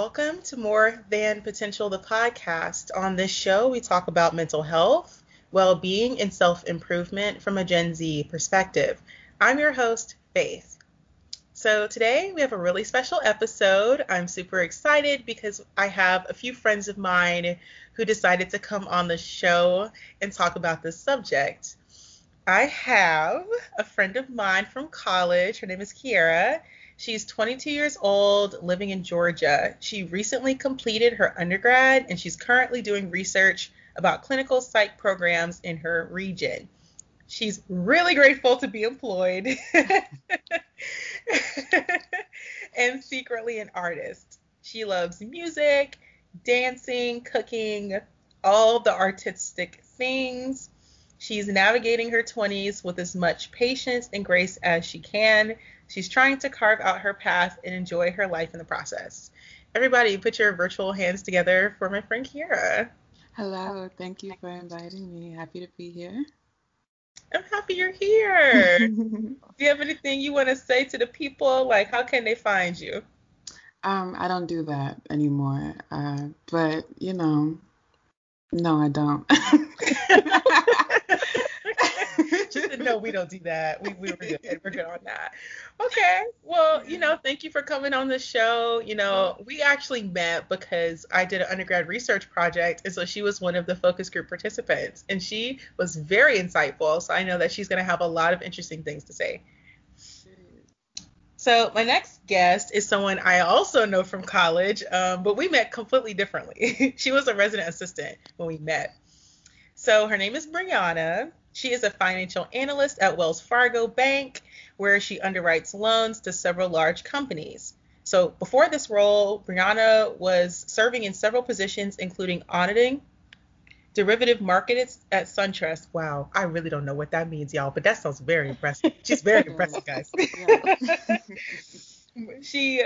welcome to More Than Potential, the podcast. On this show, we talk about mental health, well being, and self improvement from a Gen Z perspective. I'm your host, Faith. So today we have a really special episode. I'm super excited because I have a few friends of mine who decided to come on the show and talk about this subject. I have a friend of mine from college. Her name is Kiera. She's 22 years old, living in Georgia. She recently completed her undergrad and she's currently doing research about clinical psych programs in her region. She's really grateful to be employed and secretly an artist. She loves music, dancing, cooking, all the artistic things. She's navigating her 20s with as much patience and grace as she can. She's trying to carve out her path and enjoy her life in the process. Everybody, put your virtual hands together for my friend Kiera. Hello, thank you for inviting me. Happy to be here. I'm happy you're here. Do you have anything you want to say to the people? Like, how can they find you? Um, I don't do that anymore. Uh, but you know, no, I don't. No, we don't do that. We, we were good. We're good on that. Okay. Well, you know, thank you for coming on the show. You know, we actually met because I did an undergrad research project. And so she was one of the focus group participants. And she was very insightful. So I know that she's going to have a lot of interesting things to say. So my next guest is someone I also know from college, um, but we met completely differently. she was a resident assistant when we met. So her name is Brianna. She is a financial analyst at Wells Fargo Bank, where she underwrites loans to several large companies. So before this role, Brianna was serving in several positions, including auditing, derivative markets at SunTrust. Wow, I really don't know what that means, y'all, but that sounds very impressive. She's very impressive, guys. she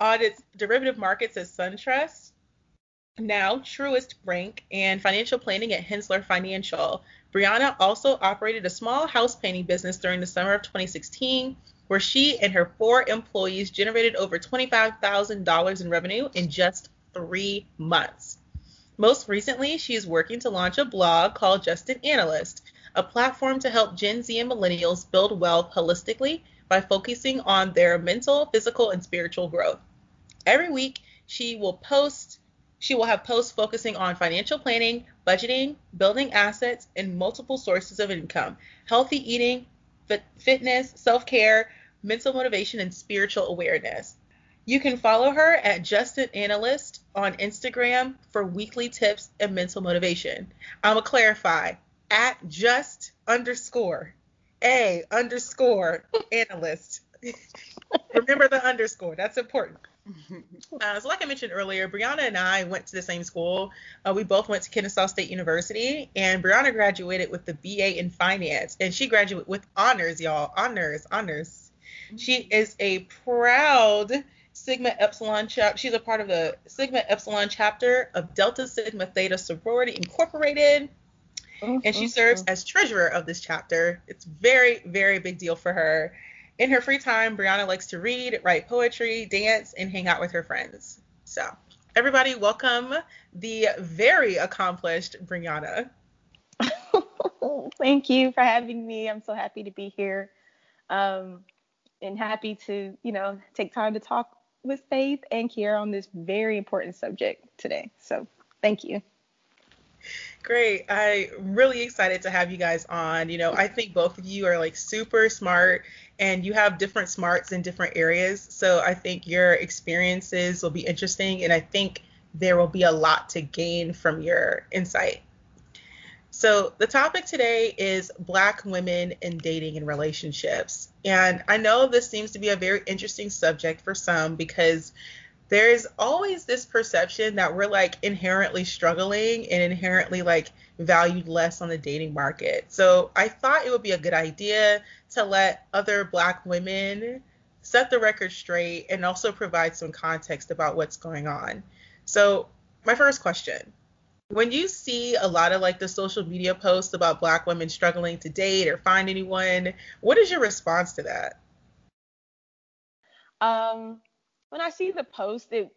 audits derivative markets at SunTrust, now Truist Bank, and financial planning at Henssler Financial. Brianna also operated a small house painting business during the summer of 2016, where she and her four employees generated over $25,000 in revenue in just three months. Most recently, she is working to launch a blog called Just an Analyst, a platform to help Gen Z and millennials build wealth holistically by focusing on their mental, physical, and spiritual growth. Every week, she will post she will have posts focusing on financial planning, budgeting, building assets, and multiple sources of income, healthy eating, fit, fitness, self care, mental motivation, and spiritual awareness. You can follow her at Just an Analyst on Instagram for weekly tips and mental motivation. I'm gonna clarify at just underscore a underscore analyst. Remember the underscore. That's important. Uh, so, like I mentioned earlier, Brianna and I went to the same school. Uh, we both went to Kennesaw State University, and Brianna graduated with the BA in finance, and she graduated with honors, y'all. Honors, honors. She is a proud Sigma Epsilon chapter. She's a part of the Sigma Epsilon chapter of Delta Sigma Theta Sorority Incorporated, and she serves as treasurer of this chapter. It's very, very big deal for her. In her free time, Brianna likes to read, write poetry, dance, and hang out with her friends. So, everybody, welcome the very accomplished Brianna. Thank you for having me. I'm so happy to be here. Um, and happy to, you know, take time to talk with Faith and Kiera on this very important subject today. So, thank you. Great. I'm really excited to have you guys on. You know, I think both of you are like super smart and you have different smarts in different areas. So I think your experiences will be interesting and I think there will be a lot to gain from your insight. So the topic today is Black women in dating and relationships. And I know this seems to be a very interesting subject for some because there's always this perception that we're like inherently struggling and inherently like valued less on the dating market. So I thought it would be a good idea to let other black women set the record straight and also provide some context about what's going on. So my first question when you see a lot of like the social media posts about black women struggling to date or find anyone, what is your response to that? Um, when I see the post, it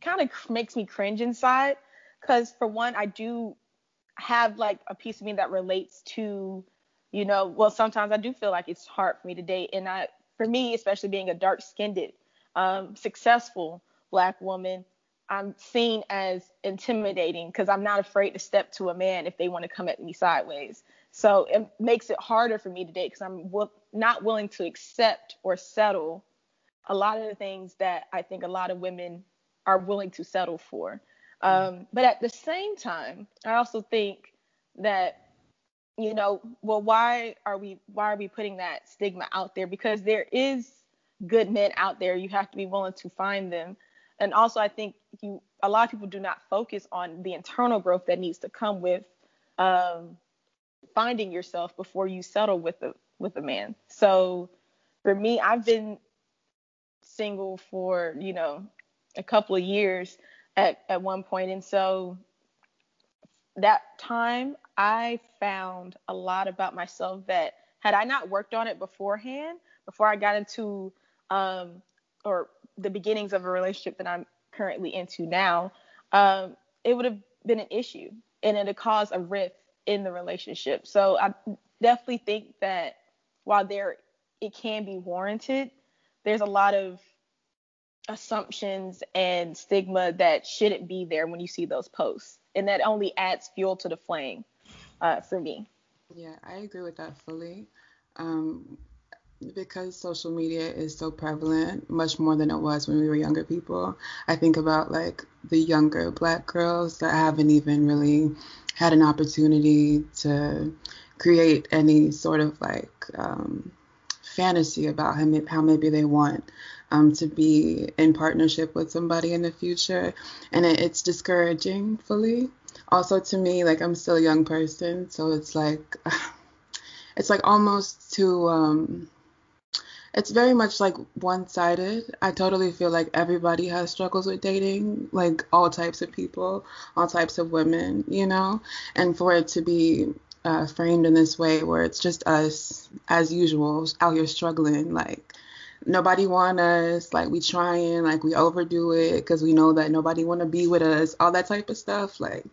kind of makes me cringe inside because for one, I do have like a piece of me that relates to, you know, well, sometimes I do feel like it's hard for me to date, and I, for me, especially being a dark-skinned, um, successful black woman, I'm seen as intimidating because I'm not afraid to step to a man if they want to come at me sideways. So it makes it harder for me to date because I'm w- not willing to accept or settle a lot of the things that I think a lot of women are willing to settle for. Um, but at the same time, I also think that you know, well, why are we why are we putting that stigma out there? Because there is good men out there. You have to be willing to find them and also I think you a lot of people do not focus on the internal growth that needs to come with um, finding yourself before you settle with a with a man. So for me, I've been single for you know a couple of years at at one point, and so that time I found a lot about myself that had I not worked on it beforehand, before I got into um, or the beginnings of a relationship that I'm currently into now, um, it would have been an issue and it would cause a rift in the relationship. So I definitely think that while there it can be warranted, there's a lot of assumptions and stigma that shouldn't be there when you see those posts, and that only adds fuel to the flame uh, for me. Yeah, I agree with that fully. Um, because social media is so prevalent, much more than it was when we were younger people. I think about like the younger black girls that haven't even really had an opportunity to create any sort of like um, fantasy about how, how maybe they want um, to be in partnership with somebody in the future. And it, it's discouraging fully. Also, to me, like I'm still a young person, so it's like, it's like almost too. Um, it's very much like one sided. I totally feel like everybody has struggles with dating, like all types of people, all types of women, you know? And for it to be uh, framed in this way where it's just us as usual out here struggling, like nobody want us, like we trying, like we overdo it because we know that nobody want to be with us, all that type of stuff. Like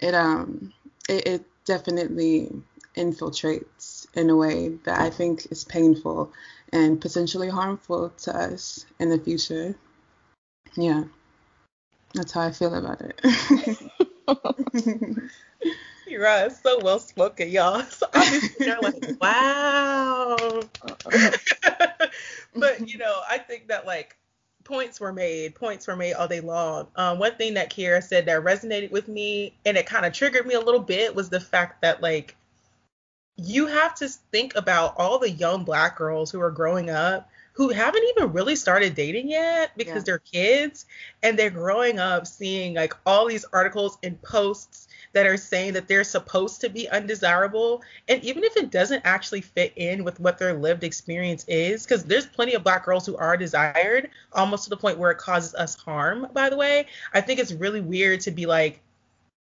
it, um, it, it definitely infiltrates in a way that I think is painful and potentially harmful to us in the future. Yeah, that's how I feel about it. You're right. So well spoken, y'all. So obviously you're like, wow. But you know, I think that like points were made, points were made all day long. Um, one thing that Kiera said that resonated with me and it kind of triggered me a little bit was the fact that like you have to think about all the young black girls who are growing up who haven't even really started dating yet because yeah. they're kids and they're growing up seeing like all these articles and posts that are saying that they're supposed to be undesirable and even if it doesn't actually fit in with what their lived experience is because there's plenty of black girls who are desired almost to the point where it causes us harm by the way i think it's really weird to be like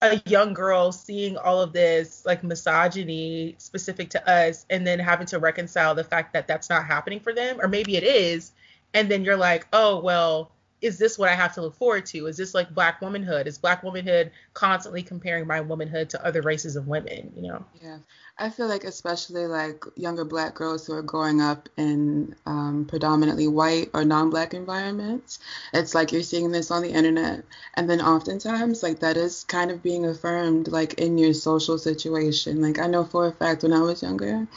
a young girl seeing all of this like misogyny specific to us and then having to reconcile the fact that that's not happening for them or maybe it is and then you're like oh well is this what I have to look forward to? Is this like black womanhood? Is black womanhood constantly comparing my womanhood to other races of women, you know? Yeah. I feel like especially like younger black girls who are growing up in um, predominantly white or non-black environments, it's like you're seeing this on the internet, and then oftentimes like that is kind of being affirmed like in your social situation. Like I know for a fact when I was younger,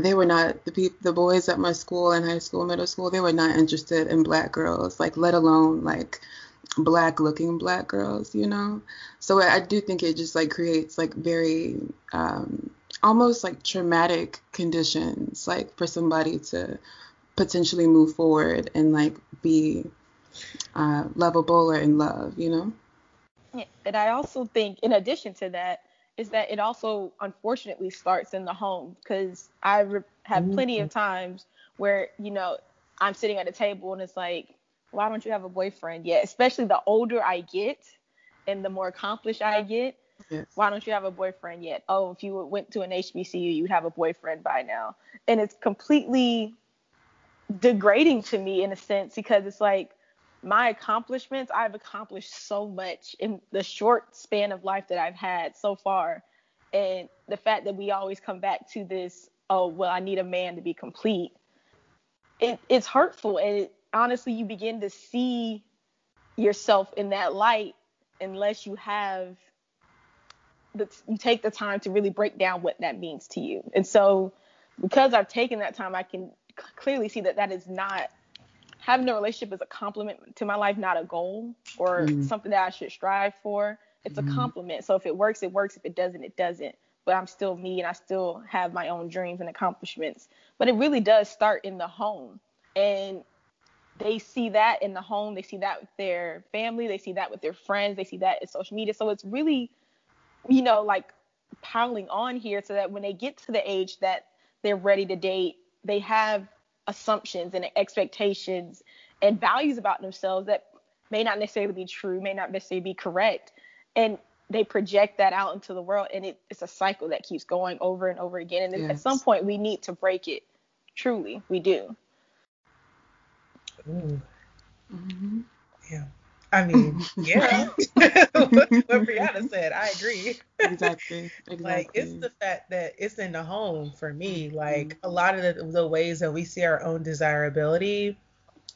they were not the the boys at my school in high school middle school they were not interested in black girls like let alone like black looking black girls you know so i do think it just like creates like very um almost like traumatic conditions like for somebody to potentially move forward and like be uh, lovable or in love, you know? And I also think, in addition to that, is that it also unfortunately starts in the home because I re- have mm-hmm. plenty of times where, you know, I'm sitting at a table and it's like, why don't you have a boyfriend yet? Especially the older I get and the more accomplished I get, yes. why don't you have a boyfriend yet? Oh, if you went to an HBCU, you'd have a boyfriend by now. And it's completely degrading to me in a sense because it's like my accomplishments, I've accomplished so much in the short span of life that I've had so far. And the fact that we always come back to this, oh, well, I need a man to be complete, it, it's hurtful. And it, honestly, you begin to see yourself in that light unless you have the, you take the time to really break down what that means to you. And so, because I've taken that time, I can clearly see that that is not having a relationship is a compliment to my life, not a goal or mm. something that I should strive for. It's mm. a mm-hmm. compliment. So if it works, it works. If it doesn't, it doesn't. But I'm still me and I still have my own dreams and accomplishments. But it really does start in the home. And they see that in the home. They see that with their family. They see that with their friends. They see that in social media. So it's really, you know, like piling on here so that when they get to the age that they're ready to date, they have assumptions and expectations and values about themselves that may not necessarily be true, may not necessarily be correct. And they project that out into the world and it, it's a cycle that keeps going over and over again. And yes. at some point we need to break it. Truly, we do. Ooh. Mm-hmm. Yeah. I mean, yeah. what, Brianna said, I agree. Exactly. Exactly. like it's the fact that it's in the home for me. Like mm-hmm. a lot of the, the ways that we see our own desirability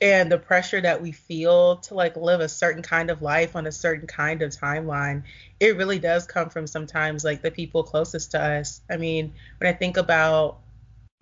and the pressure that we feel to like live a certain kind of life on a certain kind of timeline, it really does come from sometimes like the people closest to us. I mean, when I think about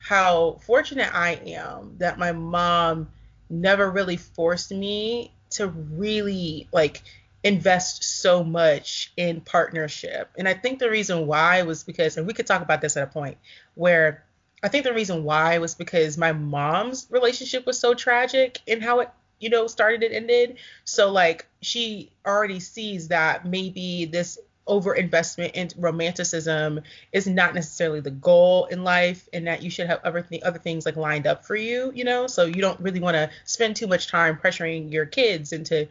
how fortunate I am that my mom never really forced me to really like invest so much in partnership. And I think the reason why was because, and we could talk about this at a point where I think the reason why was because my mom's relationship was so tragic in how it, you know, started and ended. So like she already sees that maybe this over investment in romanticism is not necessarily the goal in life and that you should have other, th- other things like lined up for you you know? So you don't really want to spend too much time pressuring your kids into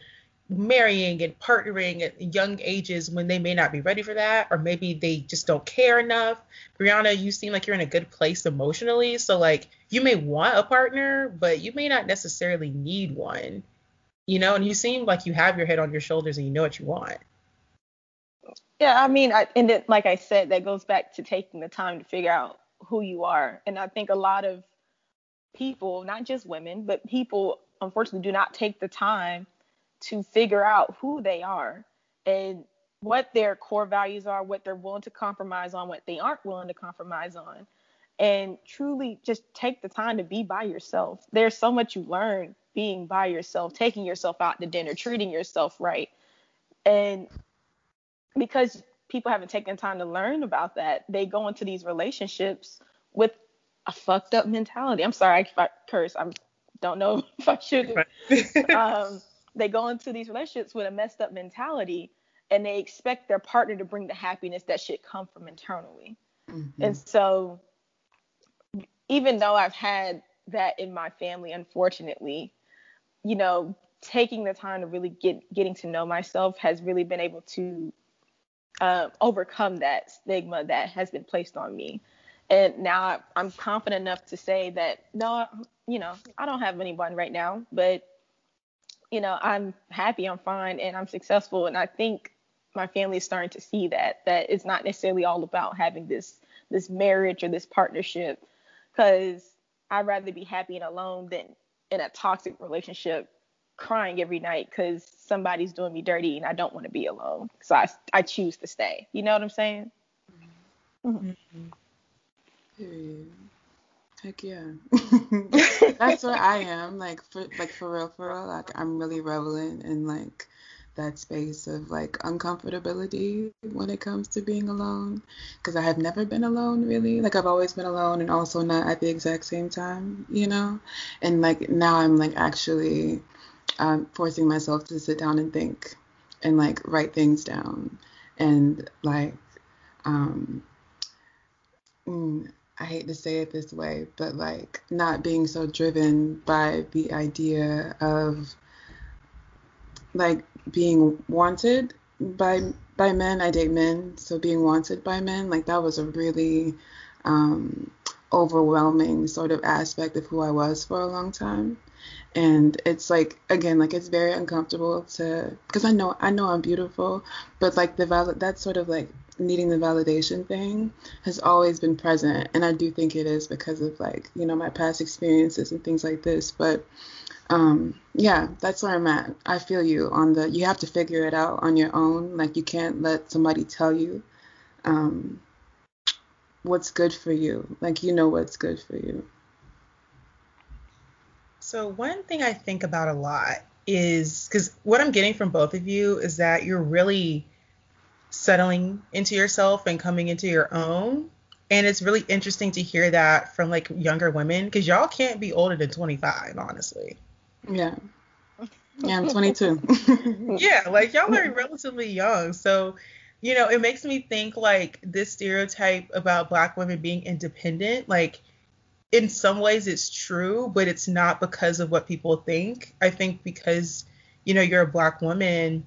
marrying and partnering at young ages when they may not be ready for that or maybe they just don't care enough. Brianna you seem like you're in a good place emotionally so like you may want a partner but you may not necessarily need one you know? And you seem like you have your head on your shoulders and you know what you want yeah, I mean, I, and it, like I said, that goes back to taking the time to figure out who you are. And I think a lot of people, not just women, but people, unfortunately, do not take the time to figure out who they are and what their core values are, what they're willing to compromise on, what they aren't willing to compromise on. And truly just take the time to be by yourself. There's so much you learn being by yourself, taking yourself out to dinner, treating yourself right. And because people haven't taken time to learn about that, they go into these relationships with a fucked up mentality. I'm sorry if I curse. I don't know if I should. um, they go into these relationships with a messed up mentality and they expect their partner to bring the happiness that should come from internally. Mm-hmm. And so, even though I've had that in my family, unfortunately, you know, taking the time to really get getting to know myself has really been able to uh, overcome that stigma that has been placed on me. And now I'm confident enough to say that no, you know, I don't have anyone right now, but you know, I'm happy, I'm fine, and I'm successful. And I think my family is starting to see that that it's not necessarily all about having this this marriage or this partnership, because I'd rather be happy and alone than in a toxic relationship crying every night because somebody's doing me dirty and I don't want to be alone. So I, I choose to stay. You know what I'm saying? Mm-hmm. mm-hmm. Heck yeah. That's what I am. Like for like for real, for real. Like I'm really reveling in like that space of like uncomfortability when it comes to being alone because I have never been alone really like I've always been alone and also not at the exact same time you know and like now I'm like actually um, forcing myself to sit down and think and like write things down and like um, mm, I hate to say it this way, but like not being so driven by the idea of like being wanted by by men. I date men, so being wanted by men, like that was a really um, overwhelming sort of aspect of who I was for a long time. And it's like again, like it's very uncomfortable to because I know I know I'm beautiful, but like the valid that sort of like needing the validation thing has always been present. And i do think it is because of like you know my past experiences and things like this. But um yeah that's where i'm at. I feel you on the you have to figure it out on your own. Like you can't let somebody tell you um what's good for you. Like you know what's good for you so one thing i think about a lot is because what i'm getting from both of you is that you're really settling into yourself and coming into your own. And it's really interesting to hear that from like younger women because y'all can't be older than 25, honestly. Yeah. Yeah, I'm 22. yeah, like y'all are relatively young. So, you know, it makes me think like this stereotype about black women being independent, like in some ways it's true, but it's not because of what people think. I think because, you know, you're a black woman,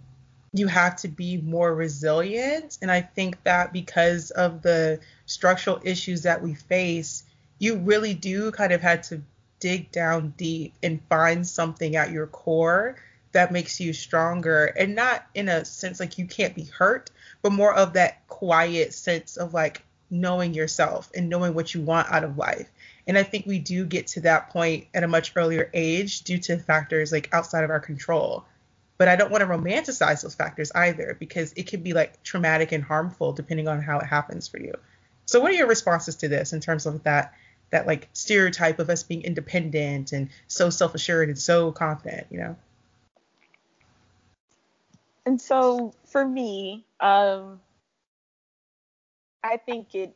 you have to be more resilient. And I think that because of the structural issues that we face, you really do kind of had to dig down deep and find something at your core that makes you stronger and not in a sense like you can't be hurt but more of that quiet sense of like knowing yourself and knowing what you want out of life and i think we do get to that point at a much earlier age due to factors like outside of our control but I don't want to romanticize those factors either because it can be like traumatic and harmful depending on how it happens for you. So what are your responses to this in terms of that that like stereotype of us being independent and so self-assured and so confident, you know? And so for me, um, I think it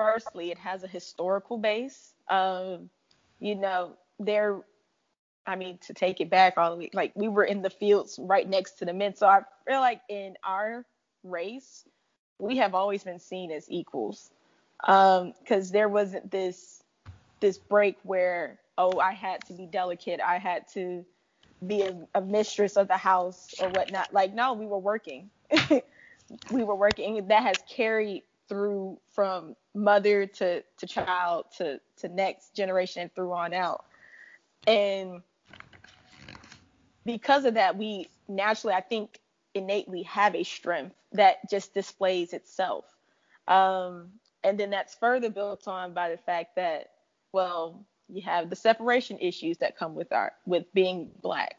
firstly it has a historical base. Um, you know, there I mean, to take it back all the way, like we were in the fields right next to the men. So I feel like in our race, we have always been seen as equals. Um, because there wasn't this this break where, oh, I had to be delicate, I had to be a, a mistress of the house or whatnot. Like, no, we were working. we were working. That has carried through from mother to, to child to, to next generation and through on out. And because of that, we naturally, I think, innately have a strength that just displays itself. Um, and then that's further built on by the fact that, well, you have the separation issues that come with our with being black,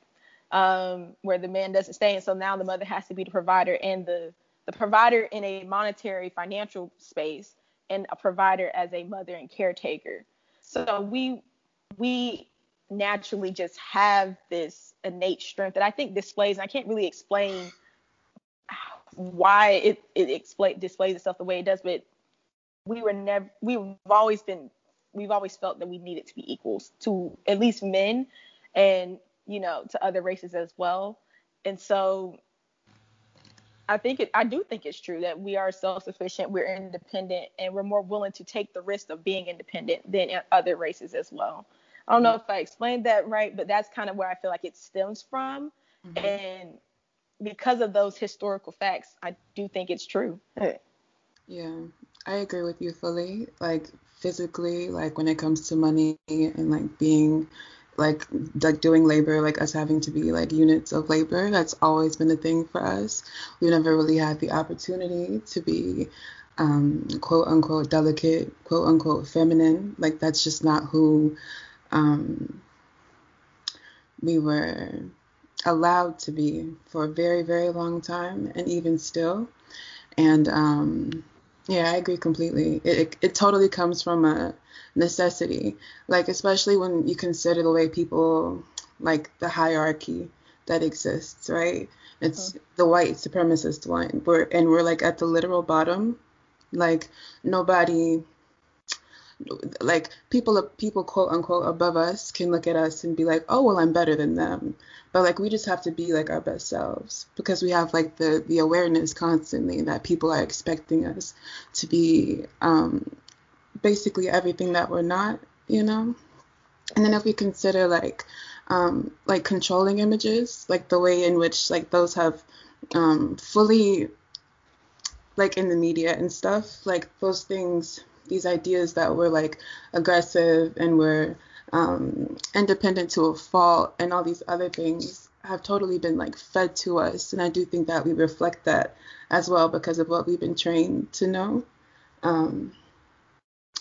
um, where the man doesn't stay, and so now the mother has to be the provider and the the provider in a monetary financial space, and a provider as a mother and caretaker. So we we naturally just have this innate strength that I think displays. And I can't really explain why it it explain, displays itself the way it does, but we were never we've always been we've always felt that we needed to be equals to at least men and you know to other races as well. And so I think it I do think it's true that we are self-sufficient, we're independent, and we're more willing to take the risk of being independent than other races as well. I don't know if I explained that right, but that's kind of where I feel like it stems from. Mm-hmm. And because of those historical facts, I do think it's true. Yeah, I agree with you fully. Like physically, like when it comes to money and like being like like doing labor, like us having to be like units of labor, that's always been a thing for us. We've never really had the opportunity to be um, quote unquote delicate, quote unquote feminine. Like that's just not who um, we were allowed to be for a very, very long time, and even still. And um, yeah, I agree completely. It, it, it totally comes from a necessity, like especially when you consider the way people like the hierarchy that exists, right? It's mm-hmm. the white supremacist one. We're and we're like at the literal bottom. Like nobody like people people quote unquote above us can look at us and be like oh well i'm better than them. But like we just have to be like our best selves because we have like the the awareness constantly that people are expecting us to be um basically everything that we're not you know? And then if we consider like um like controlling images like the way in which like those have um fully like in the media and stuff like those things these ideas that were like aggressive and were um, independent to a fault and all these other things have totally been like fed to us. And i do think that we reflect that as well because of what we've been trained to know. Um,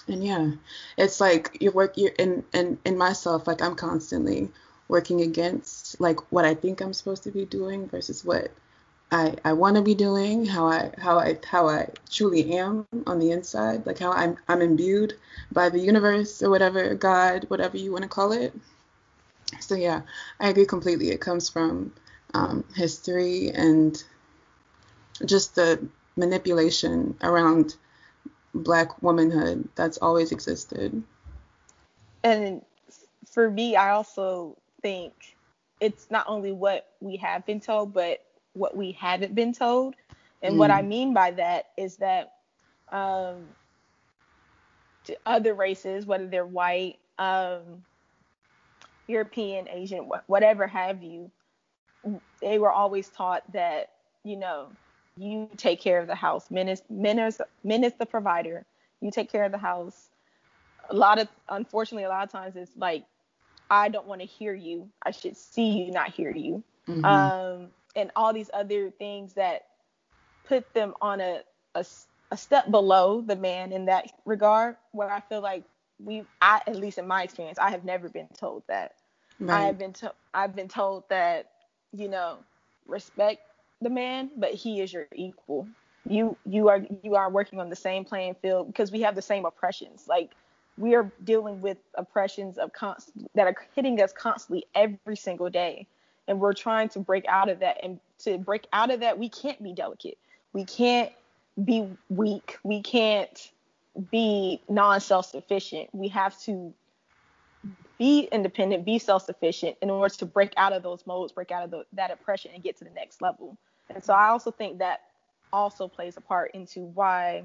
and yeah it's like you work you're in, in in myself like i'm constantly working against like what i think i'm supposed to be doing versus what I, I want to be doing, how I how I how I truly am on the inside, like how I'm I'm imbued by the universe or whatever God, whatever you want to call it. So yeah, I agree completely. It comes from um, history and just the manipulation around black womanhood that's always existed. And for me, I also think it's not only what we have been told, but what we haven't been told. And mm. what I mm. mean by that is that um, to other races, whether they're white, um, European, Asian, whatever have you, they were always taught that, you know, you take care of the house. Men is, men is, men is the provider. You take care of the house. A lot of, unfortunately, a lot of times it's like, I don't want to hear you. I should see you, not hear you. Mm-hmm. Um, and all these other things that put them on a, a, a step below the man in that regard where I feel like we I at least in my experience I have never been told that. Right. I have been to, I've been told that you know respect the man but he is your equal. You you are you are working on the same playing field because we have the same oppressions. Like we are dealing with oppressions of const- that are hitting us constantly every single day and we're trying to break out of that. And to break out of that we can't be delicate. We can't be weak. We can't be non-self-sufficient. We have to be independent be self-sufficient in order to break out of those modes break out of the, that oppression and get to the next level. And so i also think that also plays a part into why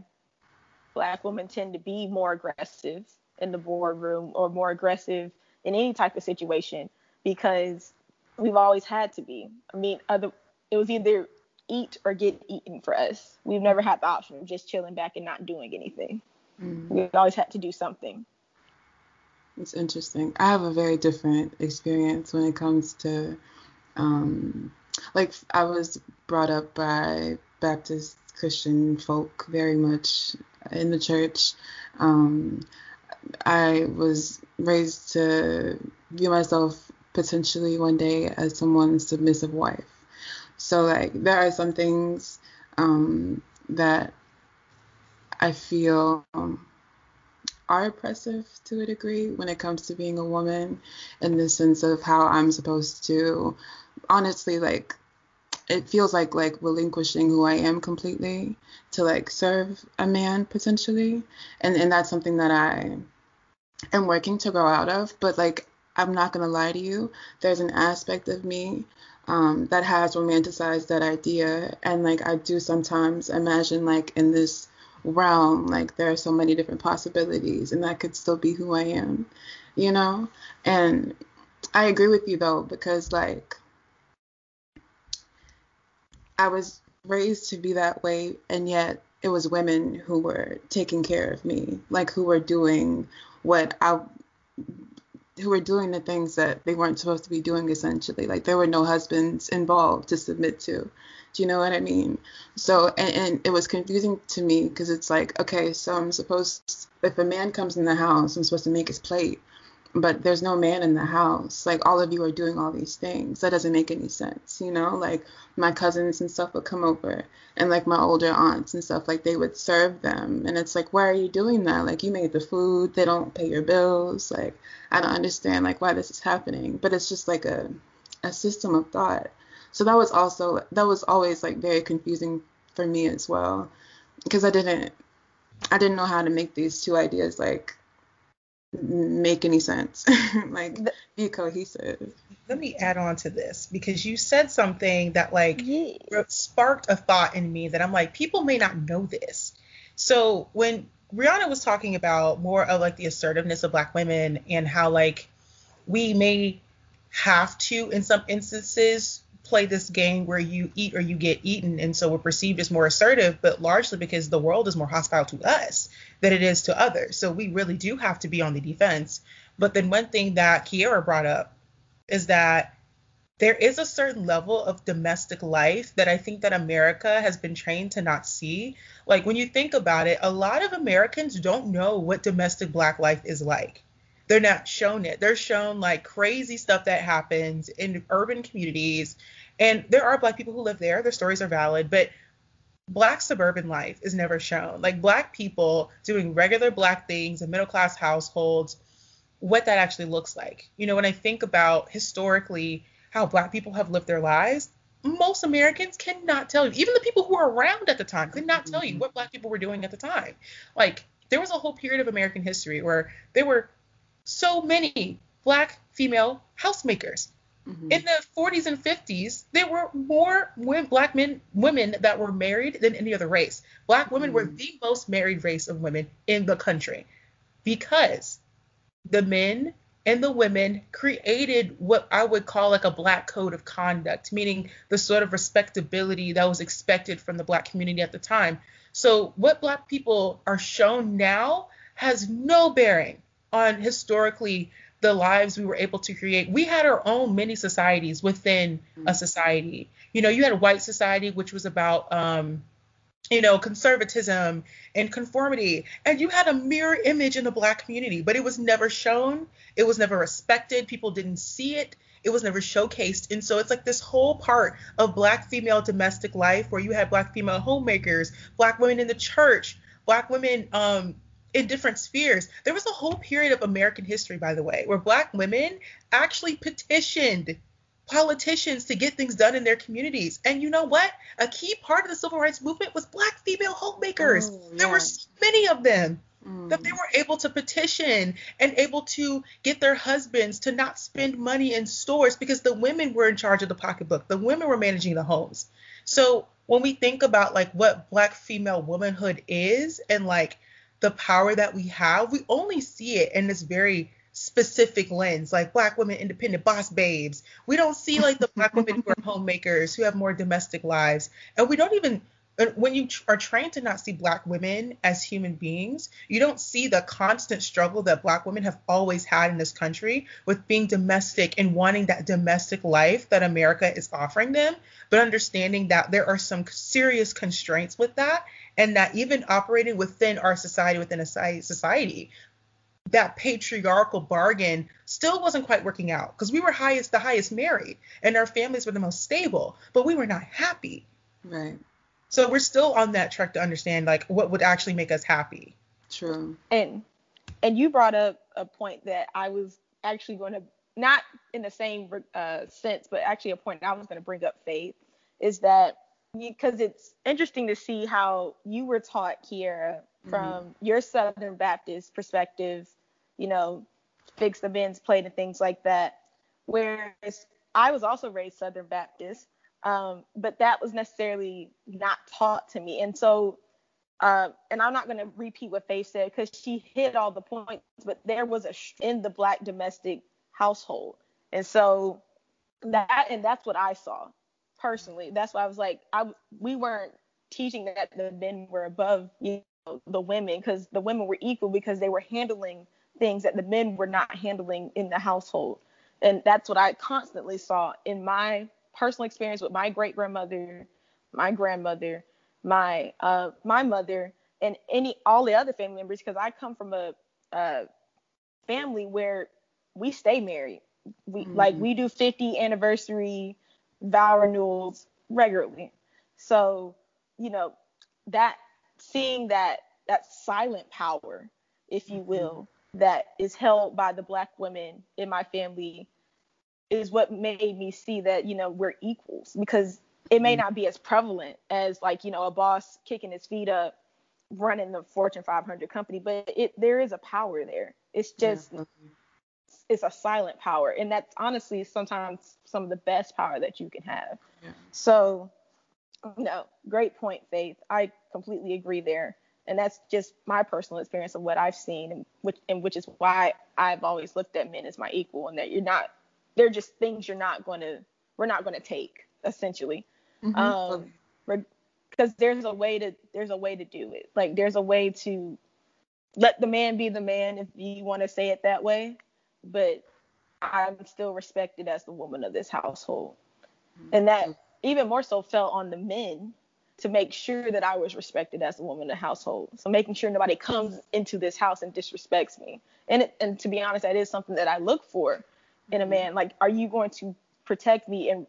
black women tend to be more aggressive in the boardroom or more aggressive in any type of situation because we've always had to be. I mean, other it was either eat or get eaten for us. We've never had the option of just chilling back and not doing anything. Mm. We always had to do something. It's interesting. I have a very different experience when it comes to, um, like I was brought up by Baptist Christian folk very much in the church. Um, I was raised to view myself potentially one day as someone's submissive wife. So like there are some things um, that I feel um, are oppressive to a degree when it comes to being a woman in the sense of how I'm supposed to honestly like it feels like like relinquishing who I am completely to like serve a man potentially and and that's something that I am working to grow out of but like I'm not gonna lie to you. There's an aspect of me um, that has romanticized that idea, and like I do sometimes imagine like in this realm, like there are so many different possibilities, and that could still be who I am, you know. And I agree with you though, because like I was raised to be that way, and yet it was women who were taking care of me, like who were doing what I who were doing the things that they weren't supposed to be doing essentially. Like there were no husbands involved to submit to. Do you know what i mean? So and, and it was confusing to me because it's like okay so i'm supposed if a man comes in the house i'm supposed to make his plate but there's no man in the house. Like all of you are doing all these things. That doesn't make any sense, you know? Like my cousins and stuff would come over and like my older aunts and stuff, like they would serve them. And it's like, why are you doing that? Like you made the food, they don't pay your bills. Like I don't understand like why this is happening. But it's just like a a system of thought. So that was also that was always like very confusing for me as well. Because I didn't I didn't know how to make these two ideas like make any sense. like be cohesive. Let me add on to this because you said something that like sparked a thought in me that I'm like people may not know this. So when Brianna was talking about more of like the assertiveness of black women and how like we may have to in some instances play this game where you eat or you get eaten and so we're perceived as more assertive but largely because the world is more hostile to us than it is to others so we really do have to be on the defense but then one thing that kiera brought up is that there is a certain level of domestic life that i think that america has been trained to not see like when you think about it a lot of americans don't know what domestic black life is like they're not shown it. They're shown like crazy stuff that happens in urban communities. And there are black people who live there. Their stories are valid, but black suburban life is never shown. Like black people doing regular black things in middle class households, what that actually looks like. You know, when I think about historically how black people have lived their lives, most Americans cannot tell you. Even the people who were around at the time could not tell you mm-hmm. what black people were doing at the time. Like there was a whole period of American history where there were so many black female housemakers. Mm-hmm. In the 40s and 50s, there were more women, black men, women that were married than any other race. Black women mm-hmm. were the most married race of women in the country because the men and the women created what I would call like a black code of conduct, meaning the sort of respectability that was expected from the black community at the time. So, what black people are shown now has no bearing on historically the lives we were able to create. We had our own mini societies within a society. You know, you had a white society, which was about, um, you know, conservatism and conformity. And you had a mirror image in the black community, but it was never shown. It was never respected. People didn't see it. It was never showcased. And so it's like this whole part of black female domestic life where you had black female homemakers, black women in the church, black women um, in different spheres. There was a whole period of American history, by the way, where black women actually petitioned politicians to get things done in their communities. And you know what? A key part of the civil rights movement was black female homemakers. Oh, yeah. There were so many of them mm. that they were able to petition and able to get their husbands to not spend money in stores because the women were in charge of the pocketbook. The women were managing the homes. So when we think about like what black female womanhood is and like the power that we have, we only see it in this very specific lens, like black women, independent boss babes. We don't see like the black women who are homemakers, who have more domestic lives. And we don't even, when you are trained to not see black women as human beings, you don't see the constant struggle that black women have always had in this country with being domestic and wanting that domestic life that America is offering them, but understanding that there are some serious constraints with that and that even operating within our society, within a society, that patriarchal bargain still wasn't quite working out because we were highest the highest married and our families were the most stable, but we were not happy. Right. So we're still on that track to understand like what would actually make us happy. True. And and you brought up a point that I was actually going to not in the same uh, sense, but actually a point I was going to bring up. Faith is that because it's interesting to see how you were taught here from mm-hmm. your Southern Baptist perspective, you know, fix the bins plate and things like that. Whereas I was also raised Southern Baptist, um, but that was necessarily not taught to me. And so, uh, and I'm not going to repeat what Faith said because she hit all the points, but there was a in the black domestic household. And so that, and that's what I saw personally. That's why I was like, I we weren't teaching that the men were above you know the women because the women were equal because they were handling things that the men were not handling in the household. And that's what I constantly saw in my personal experience with my great grandmother, my grandmother, my uh, my mother, and any all the other family members because I come from a, a family where we stay married. We mm-hmm. like we do 50 anniversary vow renewals regularly. So, you know, that seeing that that silent power, if you mm-hmm. will, that is held by the black women in my family is what made me see that, you know, we're equals because it may mm-hmm. not be as prevalent as like, you know, a boss kicking his feet up running the Fortune 500 company, but it there is a power there. It's just yeah. It's a silent power, and that's honestly sometimes some of the best power that you can have. Yeah. So, no, great point, Faith. I completely agree there, and that's just my personal experience of what I've seen, and which and which is why I've always looked at men as my equal, and that you're not. They're just things you're not going to. We're not going to take essentially. Mm-hmm. Um, because there's a way to there's a way to do it. Like there's a way to let the man be the man if you want to say it that way, but I'm still respected as the woman of this household. Mm-hmm. And that even more so fell on the men to make sure that I was respected as a woman of the household. So making sure nobody comes into this house and disrespects me. And it, and to be honest, that is something that I look for in a mm-hmm. man. Like, are you going to protect me and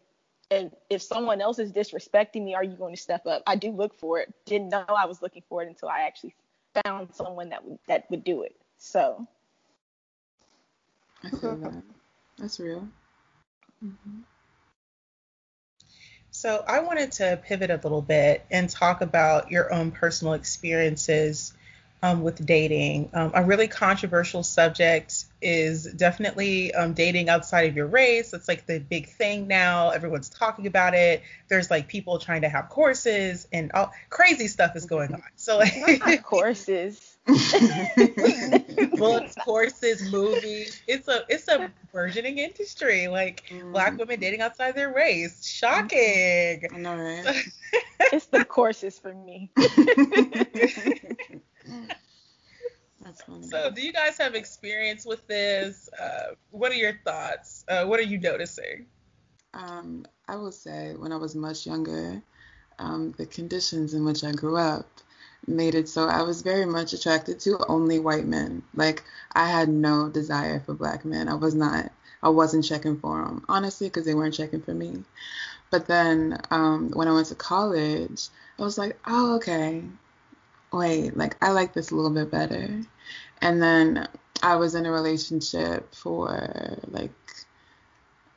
and if someone else is disrespecting me, are you going to step up? I do look for it. Didn't know I was looking for it until I actually found someone that would that would do it. So I feel that. That's real. Mm-hmm. So I wanted to pivot a little bit and talk about your own personal experiences um, with dating. Um, a really controversial subject is definitely um, dating outside of your race. It's like the big thing now. Everyone's talking about it. There's like people trying to have courses and all crazy stuff is going on. So like courses. books, courses, movies. It's a it's a burgeoning industry. Like mm. black women dating outside their race. Shocking. I know, right? it's the courses for me. That's funny. So, do you guys have experience with this? Uh, what are your thoughts? Uh, what are you noticing? Um, I will say, when I was much younger, um, the conditions in which I grew up made it so I was very much attracted to only white men. Like, I had no desire for black men. I was not. I wasn't checking for them, honestly, because they weren't checking for me. But then um, when I went to college, I was like, oh, okay, wait, like I like this a little bit better. And then I was in a relationship for like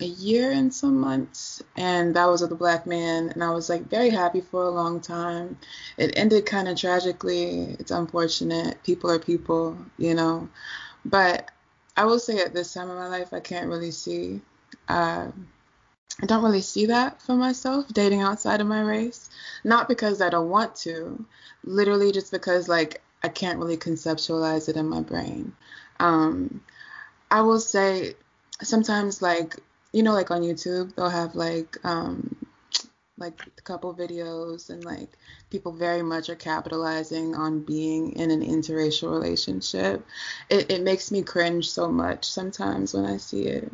a year and some months, and that was with a black man, and I was like very happy for a long time. It ended kind of tragically. It's unfortunate. People are people, you know. But I will say at this time in my life, I can't really see. Uh, I don't really see that for myself dating outside of my race. Not because I don't want to, literally just because like I can't really conceptualize it in my brain. Um, I will say sometimes like you know like on YouTube they'll have like um, like a couple videos and like people very much are capitalizing on being in an interracial relationship. It, it makes me cringe so much sometimes when I see it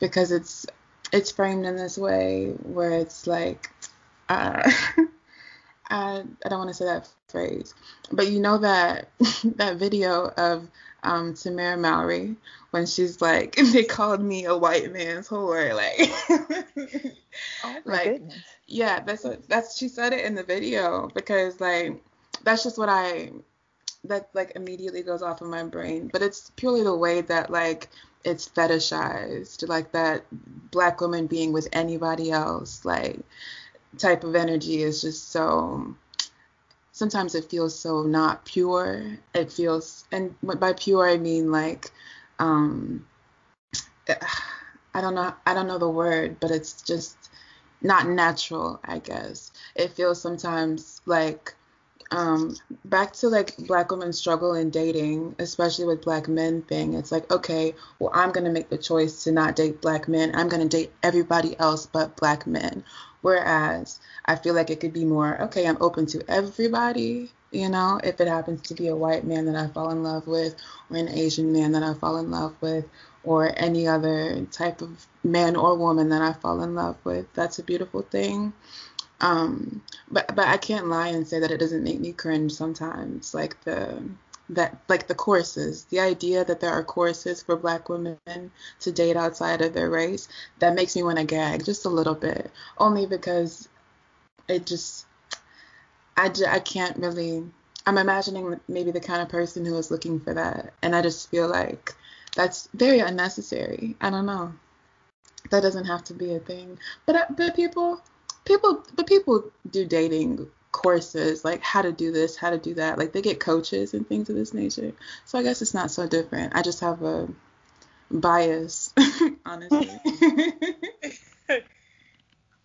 because it's it's framed in this way where it's like uh, I, I don't want to say that phrase, but you know that that video of um, Tamera Mowry when she's like, they called me a white man's whore, like, oh like, goodness. yeah, that's that's she said it in the video because like that's just what I that like immediately goes off of my brain, but it's purely the way that like it's fetishized, like that black woman being with anybody else, like type of energy is just so sometimes it feels so not pure. It feels and by pure I mean like um I don't know I don't know the word, but it's just not natural, I guess. It feels sometimes like um, back to like black women struggle in dating, especially with black men thing. It's like, okay, well, I'm gonna make the choice to not date black men. I'm gonna date everybody else but black men. Whereas I feel like it could be more, okay, I'm open to everybody, you know, if it happens to be a white man that I fall in love with, or an Asian man that I fall in love with, or any other type of man or woman that I fall in love with. That's a beautiful thing. Um, but but I can't lie and say that it doesn't make me cringe sometimes. Like the that like the courses, the idea that there are courses for black women to date outside of their race, that makes me want to gag just a little bit. Only because it just I, I can't really I'm imagining maybe the kind of person who is looking for that and I just feel like that's very unnecessary. I don't know. That doesn't have to be a thing. But uh, but people people but people do dating courses like how to do this, how to do that. Like they get coaches and things of this nature. So I guess it's not so different. I just have a bias, honestly.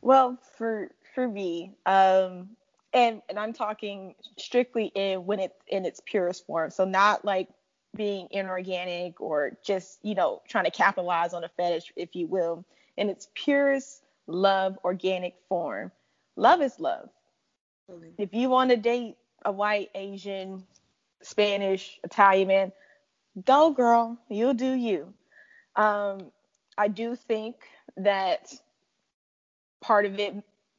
well, for for me, um, and and I'm talking strictly in when it's in its purest form. So not like being inorganic or just you know trying to capitalize on a fetish, if you will, in its purest love organic form. Love is love. If you want to date a white, Asian, Spanish, Italian man, go girl, you'll do you. Um, I do think that part of it,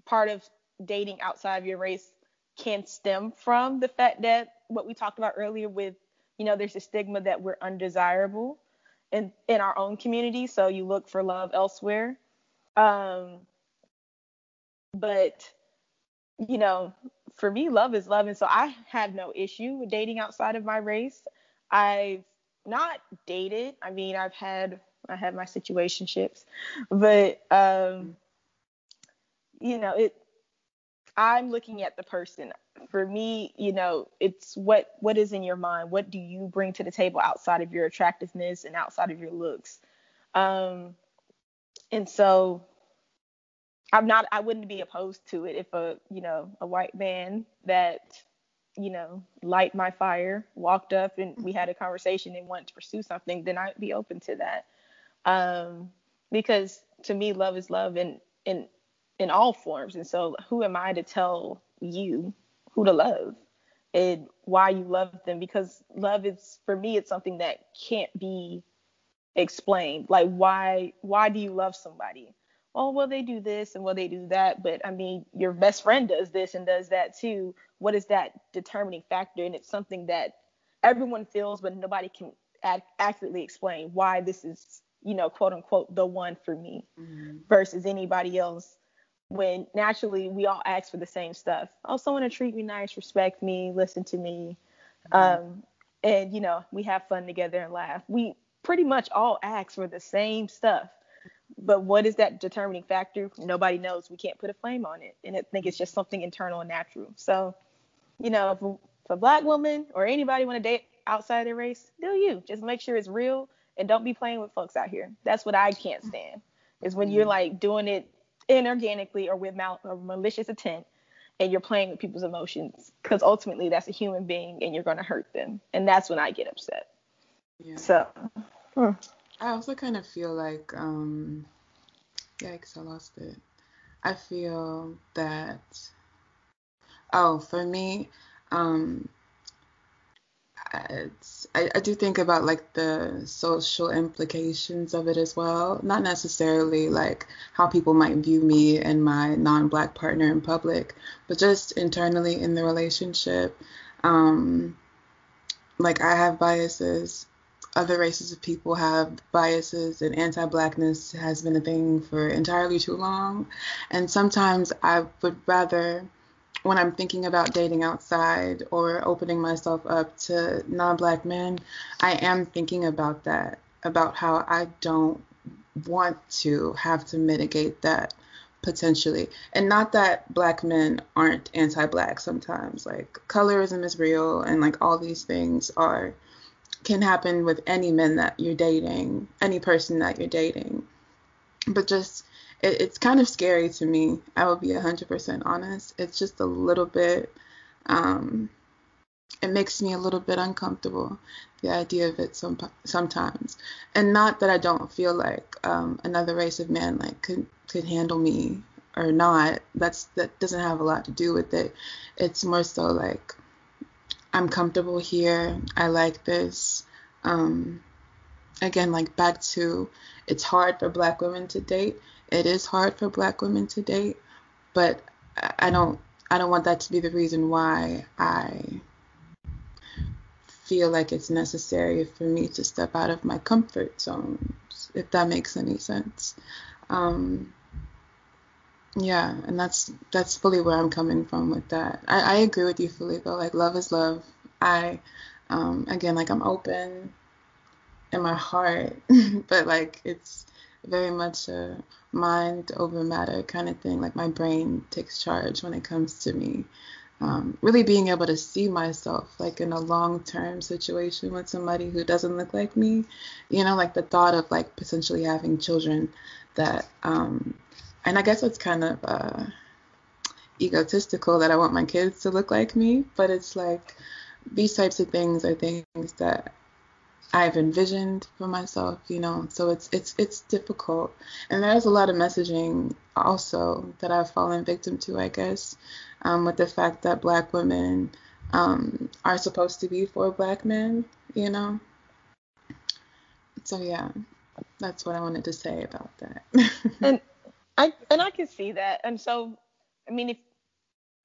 part of dating outside of your race can stem from the fact that what we talked about earlier with, you know, there's a stigma that we're undesirable in, in our own community. So you look for love elsewhere. Um, but, you know, for me, love is love. And so I have no issue with dating outside of my race. I've not dated. I mean, I've had I had my situationships, but um, you know, it. I'm looking at the person. For me, you know, it's what what is in your mind. What do you bring to the table outside of your attractiveness and outside of your looks? Um, and so I'm not I wouldn't be opposed to it if a you know a white man that you know, light my fire, walked up and we had a conversation and wanted to pursue something, then I'd be open to that. Um, because to me, love is love in in in all forms. And so, who am I to tell you who to love and why you love them? Because love is for me, it's something that can't be explained. Like why why do you love somebody? oh well they do this and well they do that but i mean your best friend does this and does that too what is that determining factor and it's something that everyone feels but nobody can ad- accurately explain why this is you know quote unquote the one for me mm-hmm. versus anybody else when naturally we all ask for the same stuff oh someone to treat me nice respect me listen to me mm-hmm. um, and you know we have fun together and laugh we pretty much all ask for the same stuff but what is that determining factor? Nobody knows. We can't put a flame on it. And I think it's just something internal and natural. So, you know, if, if a black woman or anybody want to date outside their race, do you. Just make sure it's real and don't be playing with folks out here. That's what I can't stand. Is when you're like doing it inorganically or with mal- or malicious intent and you're playing with people's emotions because ultimately that's a human being and you're going to hurt them. And that's when I get upset. Yeah. So, hmm. I also kind of feel like, um, yikes, I lost it. I feel that, oh, for me, um, I, I do think about like the social implications of it as well. Not necessarily like how people might view me and my non black partner in public, but just internally in the relationship. Um, like I have biases other races of people have biases and anti-blackness has been a thing for entirely too long. And sometimes i would rather when i'm thinking about dating outside or opening myself up to non-black men i am thinking about that about how i don't want to have to mitigate that potentially. And not that black men aren't anti-black sometimes like colorism is real and like all these things are can happen with any men that you're dating, any person that you're dating. But just, it, it's kind of scary to me. I will be 100% honest. It's just a little bit, um, it makes me a little bit uncomfortable, the idea of it some, sometimes. And not that I don't feel like um, another race of men like could could handle me or not. That's that doesn't have a lot to do with it. It's more so like I'm comfortable here. I like this. Um, again, like back to it's hard for black women to date. It is hard for black women to date, but I don't I don't want that to be the reason why I feel like it's necessary for me to step out of my comfort zones, if that makes any sense. Um, yeah, and that's that's fully where I'm coming from with that. I, I agree with you though. Like love is love. I um again like I'm open in my heart, but like it's very much a mind over matter kind of thing. Like my brain takes charge when it comes to me. um, really being able to see myself like in a long term situation with somebody who doesn't look like me. You know, like the thought of like potentially having children that, um, and I guess it's kind of uh, egotistical that I want my kids to look like me, but it's like these types of things are things that I've envisioned for myself, you know. So it's it's it's difficult, and there's a lot of messaging also that I've fallen victim to, I guess, um, with the fact that Black women um, are supposed to be for Black men, you know. So yeah, that's what I wanted to say about that. and I and I can see that, and so I mean, if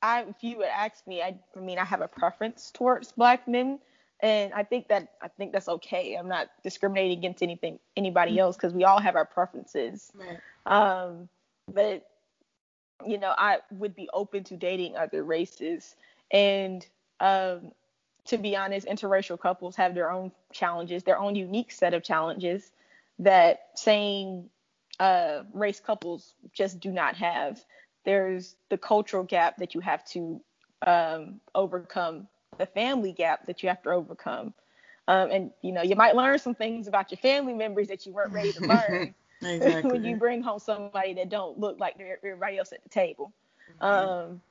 I if you would ask me, I, I mean, I have a preference towards Black men and I think that I think that's okay. I'm not discriminating against anything anybody mm-hmm. else because we all have our preferences. Right. Um, but you know, I would be open to dating other races, and um, to be honest, interracial couples have their own challenges, their own unique set of challenges that same uh, race couples just do not have. There's the cultural gap that you have to um, overcome the family gap that you have to overcome. Um, and you know, you might learn some things about your family members that you weren't ready to learn exactly. when you bring home somebody that don't look like everybody else at the table. Mm-hmm. Um,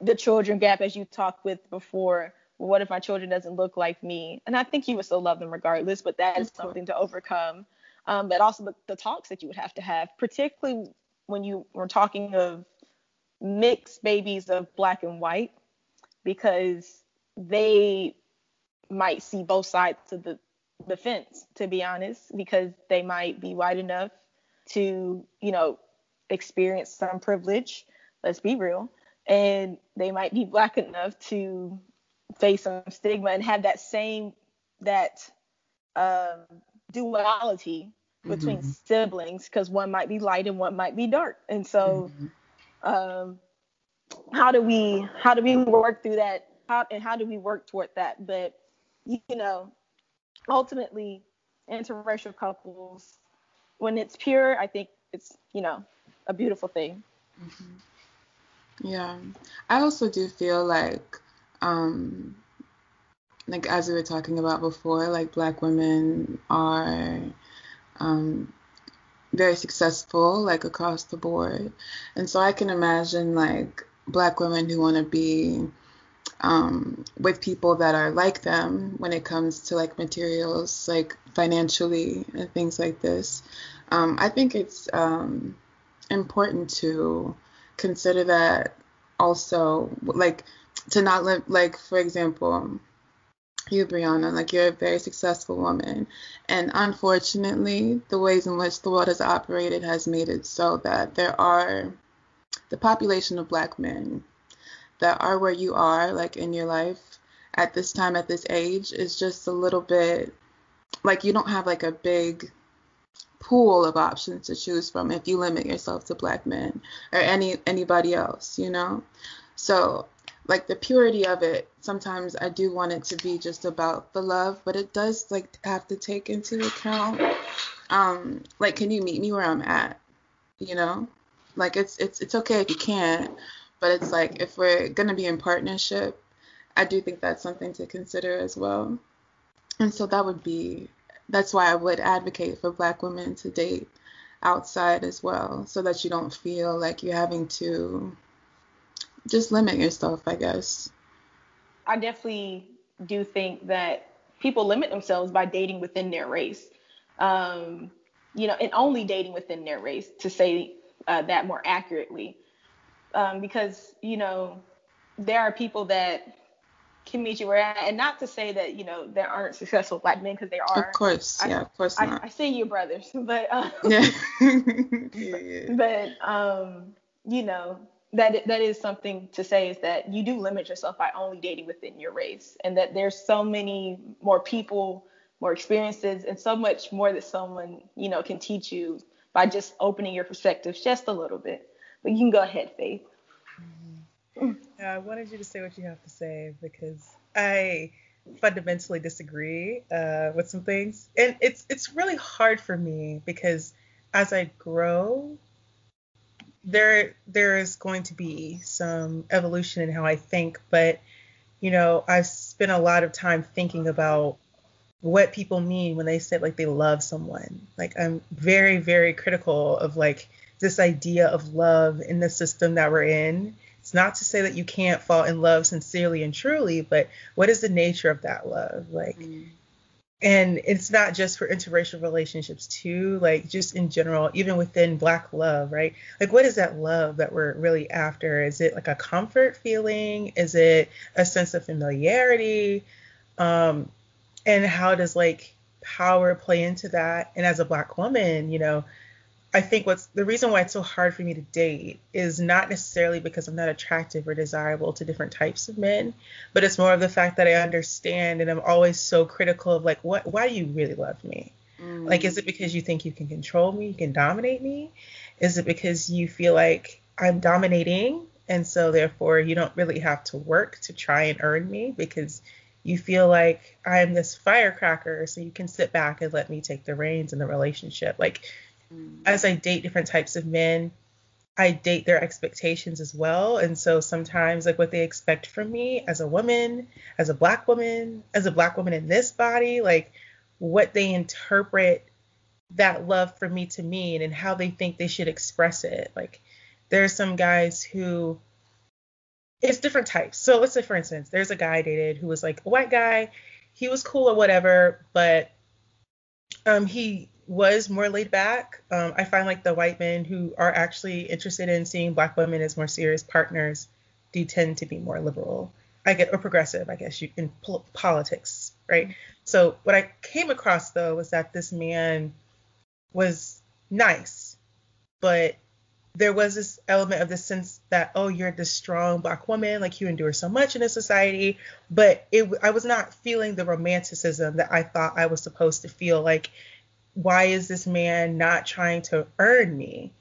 the children gap, as you talked with before. Well, what if my children doesn't look like me? And I think you would still love them regardless, but that is something to overcome. Um, but also the, the talks that you would have to have, particularly when you were talking of mixed babies of black and white because they might see both sides of the, the fence, to be honest, because they might be white enough to, you know, experience some privilege. Let's be real. And they might be black enough to face some stigma and have that same that um, duality between mm-hmm. siblings because one might be light and one might be dark. And so mm-hmm. um, how do we how do we work through that how and how do we work toward that but you know ultimately interracial couples when it's pure i think it's you know a beautiful thing mm-hmm. yeah i also do feel like um like as we were talking about before like black women are um very successful like across the board and so i can imagine like black women who want to be um, with people that are like them when it comes to like materials, like financially and things like this. Um, I think it's um, important to consider that also, like to not live, like for example, you, Brianna, like you're a very successful woman. And unfortunately, the ways in which the world has operated has made it so that there are the population of black men that are where you are, like in your life at this time, at this age, is just a little bit like you don't have like a big pool of options to choose from if you limit yourself to black men or any anybody else, you know? So like the purity of it, sometimes I do want it to be just about the love, but it does like have to take into account um like can you meet me where I'm at? You know? Like it's it's it's okay if you can't, but it's like if we're gonna be in partnership, I do think that's something to consider as well. And so that would be that's why I would advocate for black women to date outside as well, so that you don't feel like you're having to just limit yourself, I guess. I definitely do think that people limit themselves by dating within their race. Um, you know, and only dating within their race to say uh, that more accurately. Um, because, you know, there are people that can meet you where and not to say that, you know, there aren't successful black men because there are. Of course, I, yeah, of course I, not. I, see you brothers, but, um, yeah. yeah, yeah. but, um, you know, that that is something to say is that you do limit yourself by only dating within your race, and that there's so many more people, more experiences, and so much more that someone you know can teach you by just opening your perspectives just a little bit. But you can go ahead, Faith. Mm-hmm. I wanted you to say what you have to say because I fundamentally disagree uh, with some things, and it's it's really hard for me because as I grow, there there is going to be some evolution in how I think, but you know, I've spent a lot of time thinking about what people mean when they say like they love someone. Like I'm very very critical of like this idea of love in the system that we're in. It's not to say that you can't fall in love sincerely and truly, but what is the nature of that love? Like mm and it's not just for interracial relationships too like just in general even within black love right? Like what is that love that we're really after? Is it like a comfort feeling? Is it a sense of familiarity? Um and how does like power play into that? And as a black woman you know I think what's the reason why it's so hard for me to date is not necessarily because I'm not attractive or desirable to different types of men, but it's more of the fact that I understand and I'm always so critical of like what why do you really love me? Mm. Like is it because you think you can control me, you can dominate me? Is it because you feel like I'm dominating and so therefore you don't really have to work to try and earn me because you feel like I'm this firecracker so you can sit back and let me take the reins in the relationship. Like as I date different types of men, I date their expectations as well. And so sometimes, like what they expect from me as a woman, as a black woman, as a black woman in this body, like what they interpret that love for me to mean and how they think they should express it. Like there are some guys who it's different types. So let's say, for instance, there's a guy I dated who was like a white guy. He was cool or whatever, but um, he was more laid back. Um, I find like the white men who are actually interested in seeing black women as more serious partners do tend to be more liberal, I get or progressive, I guess you in po- politics, right? So what I came across though was that this man was nice, but there was this element of the sense that oh you're this strong black woman like you endure so much in a society but it i was not feeling the romanticism that i thought i was supposed to feel like why is this man not trying to earn me?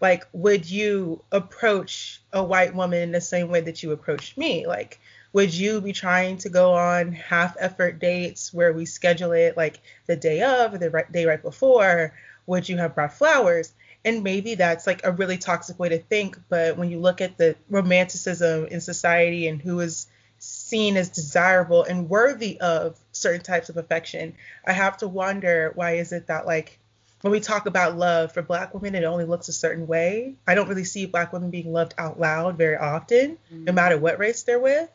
Like, would you approach a white woman in the same way that you approached me? Like, would you be trying to go on half effort dates where we schedule it like the day of or the day right before? Would you have brought flowers? And maybe that's like a really toxic way to think, but when you look at the romanticism in society and who is seen as desirable and worthy of certain types of affection, I have to wonder why is it that like when we talk about love for black women, it only looks a certain way. I don't really see black women being loved out loud very often, mm-hmm. no matter what race they're with.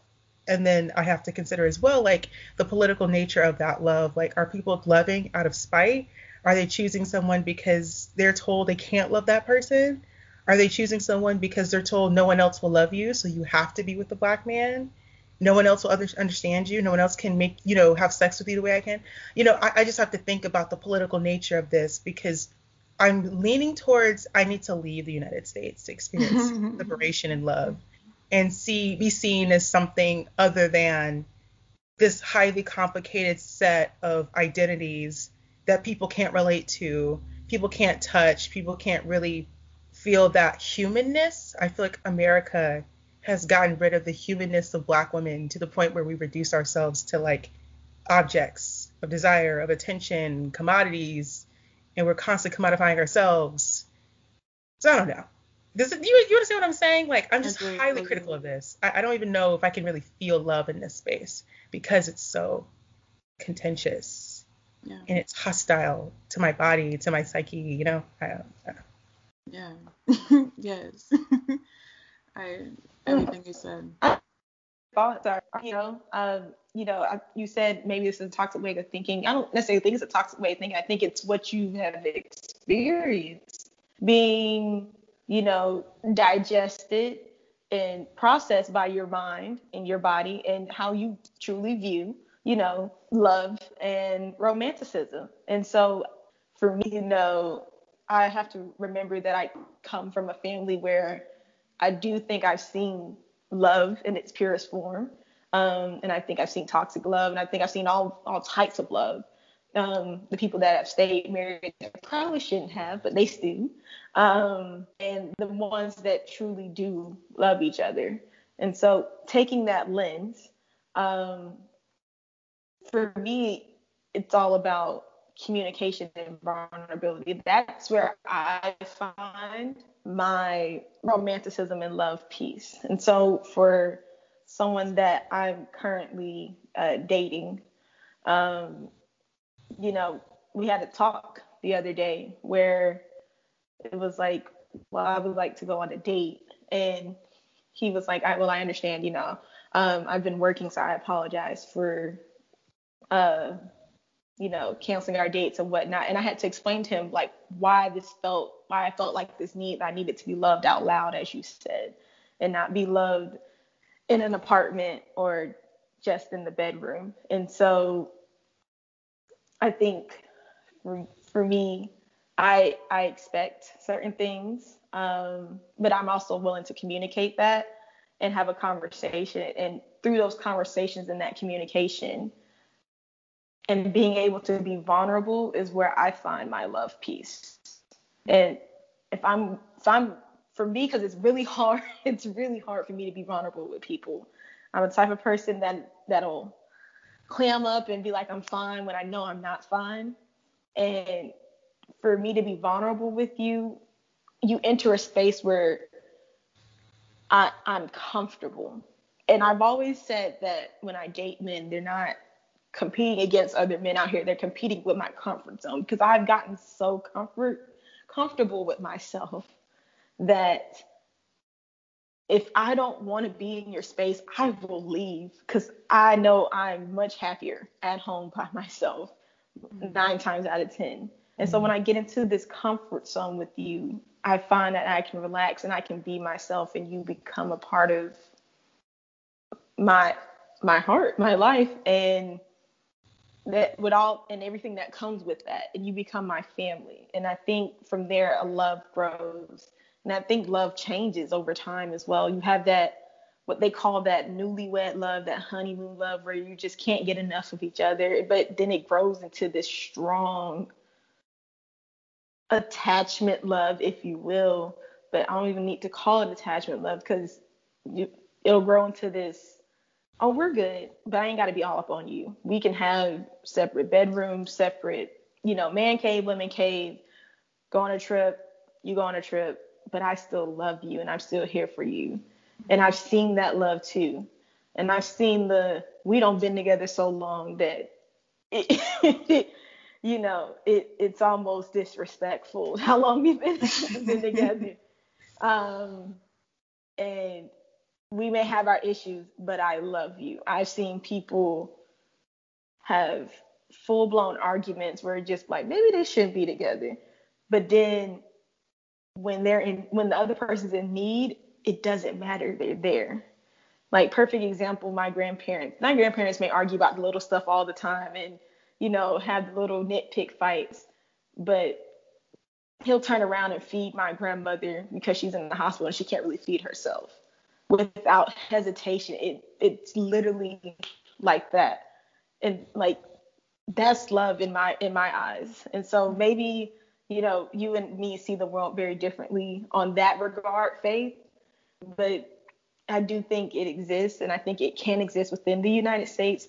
And then I have to consider as well, like the political nature of that love. Like, are people loving out of spite? Are they choosing someone because they're told they can't love that person? Are they choosing someone because they're told no one else will love you, so you have to be with the black man? No one else will understand you. No one else can make you know have sex with you the way i can. You know I, I, just have to think about the political nature of this because i'm leaning towards i need to leave the united states to experience liberation and love and see be seen as something other than this highly complicated set of identities that people can't relate to people can't touch people can't really feel that humanness. I feel like america has gotten rid of the humanness of black women to the point where we reduce ourselves to like objects of desire, of attention, commodities, and we're constantly commodifying ourselves. So I don't know. Does it, you, you understand what I'm saying? Like I'm just agree, highly agree. critical of this. I, I don't even know if I can really feel love in this space because it's so contentious yeah. and it's hostile to my body, to my psyche. You know. I, I yeah. yes. I everything you said. Thoughts are, you know, um, you know, you said maybe this is a toxic way of thinking. I don't necessarily think it's a toxic way of thinking. I think it's what you have experienced being, you know, digested and processed by your mind and your body and how you truly view, you know, love and romanticism. And so for me, you know, I have to remember that I come from a family where I do think I've seen love in its purest form. Um, and I think I've seen toxic love, and I think I've seen all all types of love. Um, the people that have stayed married that probably shouldn't have, but they still. Um, and the ones that truly do love each other. And so taking that lens, um, for me, it's all about communication and vulnerability. That's where I find my romanticism and love piece. And so for someone that I'm currently uh, dating, um, you know, we had a talk the other day where it was like, well, I would like to go on a date. And he was like, I, well, I understand, you know, um, I've been working, so I apologize for, uh, you know, canceling our dates and whatnot. And I had to explain to him like why this felt, why I felt like this need, I needed to be loved out loud, as you said, and not be loved in an apartment or just in the bedroom. And so I think for, for me, I I expect certain things, um, but I'm also willing to communicate that and have a conversation. And through those conversations and that communication, and being able to be vulnerable is where I find my love piece. And if I'm if I'm for me, because it's really hard, it's really hard for me to be vulnerable with people. I'm the type of person that that'll clam up and be like I'm fine when I know I'm not fine. And for me to be vulnerable with you, you enter a space where I, I'm comfortable. And I've always said that when I date men, they're not competing against other men out here. They're competing with my comfort zone because I've gotten so comfort comfortable with myself that if I don't want to be in your space, I will leave because I know I'm much happier at home by myself nine times out of 10. And so when mm-hmm. I get into this comfort zone with you, I find that I can relax and I can be myself and you become a part of my my heart, my life and that with all and everything that comes with that and you become my family. And I think from there a love grows. And I think love changes over time as well. You have that what they call that newlywed love, that honeymoon love where you just can't get enough of each other, but then it grows into this strong attachment love, if you will, but I don't even need to call it attachment love because it'll grow into this. Oh, we're good, but I ain't got to be all up on you. We can have separate bedrooms, separate, you know, man cave, women cave. Go on a trip, you go on a trip, but I still love you and I'm still here for you. And I've seen that love too. And I've seen the we don't been together so long that it, you know, it it's almost disrespectful how long we've been, been together. Um, and we may have our issues, but I love you. I've seen people have full blown arguments where just like maybe they shouldn't be together. But then when they're in when the other person's in need, it doesn't matter, they're there. Like perfect example, my grandparents. My grandparents may argue about the little stuff all the time and you know, have little nitpick fights, but he'll turn around and feed my grandmother because she's in the hospital and she can't really feed herself without hesitation. It it's literally like that. And like that's love in my in my eyes. And so maybe, you know, you and me see the world very differently on that regard, faith. But I do think it exists and I think it can exist within the United States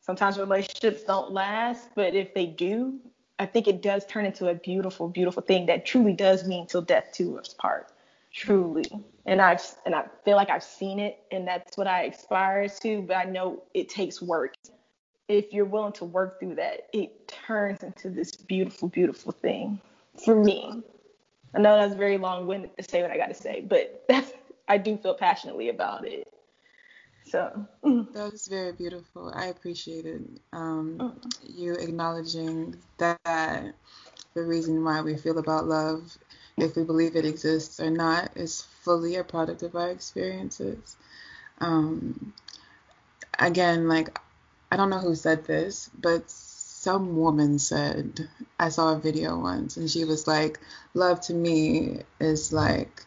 sometimes relationships don't last, but if they do, I think it does turn into a beautiful, beautiful thing that truly does mean till death do us part. Truly. And I've and I feel like I've seen it and that's what I aspire to, but I know it takes work. If you're willing to work through that, it turns into this beautiful, beautiful thing for me. I know that's very long winded to say what I gotta say, but that's I do feel passionately about it. So that was very beautiful. I appreciated um, mm. you acknowledging that the reason why we feel about love, if we believe it exists or not, is fully a product of our experiences. Um, again, like I don't know who said this, but some woman said I saw a video once, and she was like, "Love to me is like."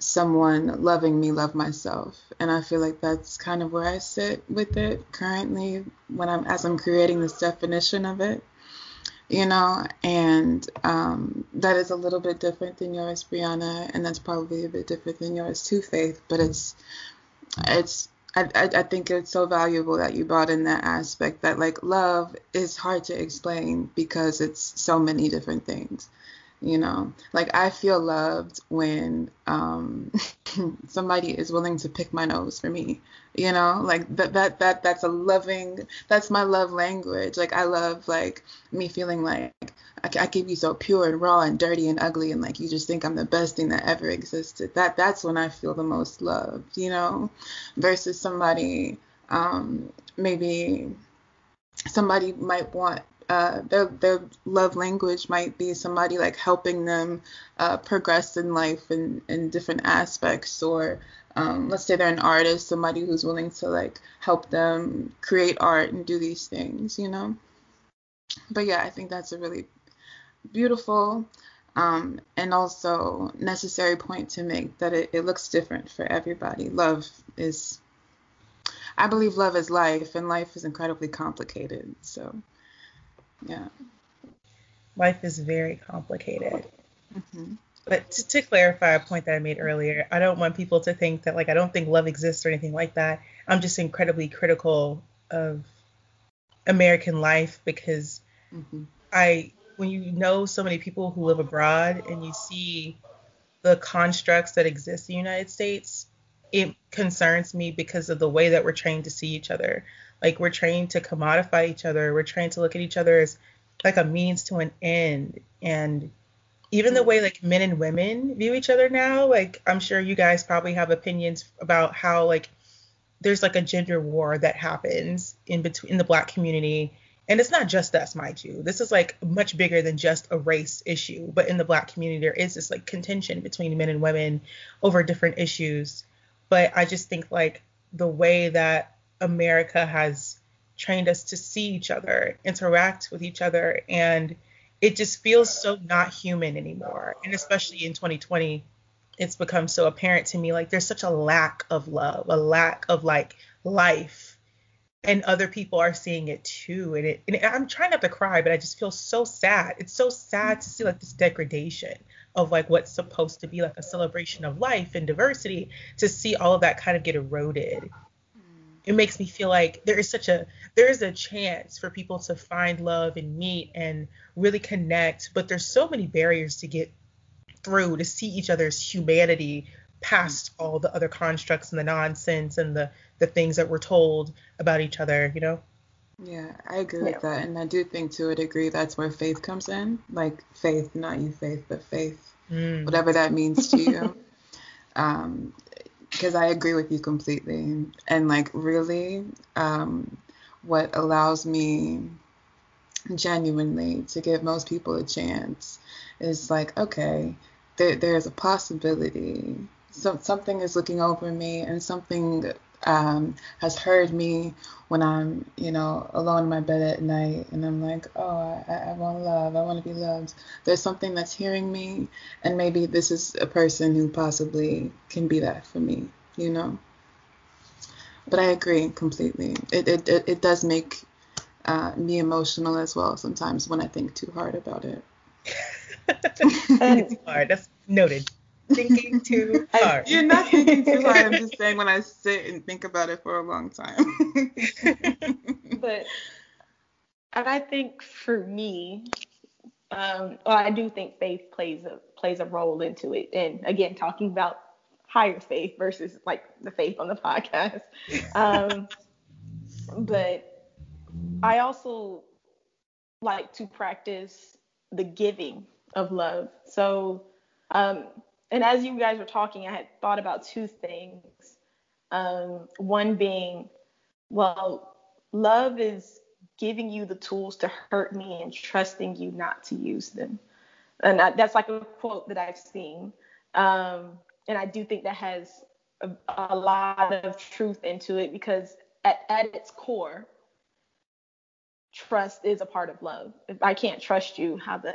someone loving me love myself and i feel like that's kind of where i sit with it currently when i'm as i'm creating this definition of it you know and um, that is a little bit different than yours brianna and that's probably a bit different than yours too faith but it's it's I, I think it's so valuable that you brought in that aspect that like love is hard to explain because it's so many different things you know like i feel loved when um somebody is willing to pick my nose for me you know? Like that that that that's a loving that's my love language. Like i love like me feeling like I, I can be so pure and raw and dirty and ugly and like you just think i'm the best thing that ever existed. That that's when i feel the most loved you know? Versus somebody um maybe somebody might want uh, their their love language might be somebody like helping them uh, progress in life in, in different aspects or um, let's say they're an artist somebody who's willing to like help them create art and do these things you know? But yeah i think that's a really beautiful um, and also necessary point to make that it, it looks different for everybody. Love is i believe love is life and life is incredibly complicated so yeah. Life is very complicated. Mm-hmm. But to, to, clarify a point that I made earlier, I don't want people to think that like I don't think love exists or anything like that. I'm just incredibly critical of American life because mm-hmm. I when you know so many people who live abroad and you see the constructs that exist in the United States, it concerns me because of the way that we're trained to see each other. Like we're trained to commodify each other. We're trained to look at each other as like a means to an end. And even the way like men and women view each other now, like I'm sure you guys probably have opinions about how like there's like a gender war that happens in between in the black community. And it's not just us, mind you. This is like much bigger than just a race issue. But in the black community, there is this like contention between men and women over different issues. But I just think like the way that America has trained us to see each other, interact with each other, and it just feels so not human anymore. And especially in 2020, it's become so apparent to me like there's such a lack of love, a lack of like life. And other people are seeing it too. And, it, and I'm trying not to cry, but I just feel so sad. It's so sad to see like this degradation of like what's supposed to be like a celebration of life and diversity to see all of that kind of get eroded. It makes me feel like there is such a there is a chance for people to find love and meet and really connect but there's so many barriers to get through to see each other's humanity past mm-hmm. all the other constructs and the nonsense and the the things that we're told about each other you know yeah i agree yeah. with that and i do think to a degree that's where faith comes in like faith not you faith but faith mm. whatever that means to you um because I agree with you completely. And like really, um, what allows me genuinely to give most people a chance is like, okay, there, there's a possibility. So, something is looking over me and something um, has heard me when I'm, you know, alone in my bed at night and I'm like, oh, I, I want love. I want to be loved. There's something that's hearing me, and maybe this is a person who possibly can be that for me, you know. But I agree completely. It it it, it does make uh, me emotional as well sometimes when I think too hard about it. it's hard. That's noted thinking too hard. You're not thinking too hard. I'm just saying when I sit and think about it for a long time. but and I think for me, um, well, I do think faith plays a plays a role into it. And again, talking about higher faith versus like the faith on the podcast. Um, but I also like to practice the giving of love. So um, and as you guys were talking, I had thought about two things. Um, one being, well, love is giving you the tools to hurt me and trusting you not to use them. And that's like a quote that I've seen. Um, and I do think that has a, a, lot of truth into it because at, at its core, trust is a part of love. If I can't trust you, how the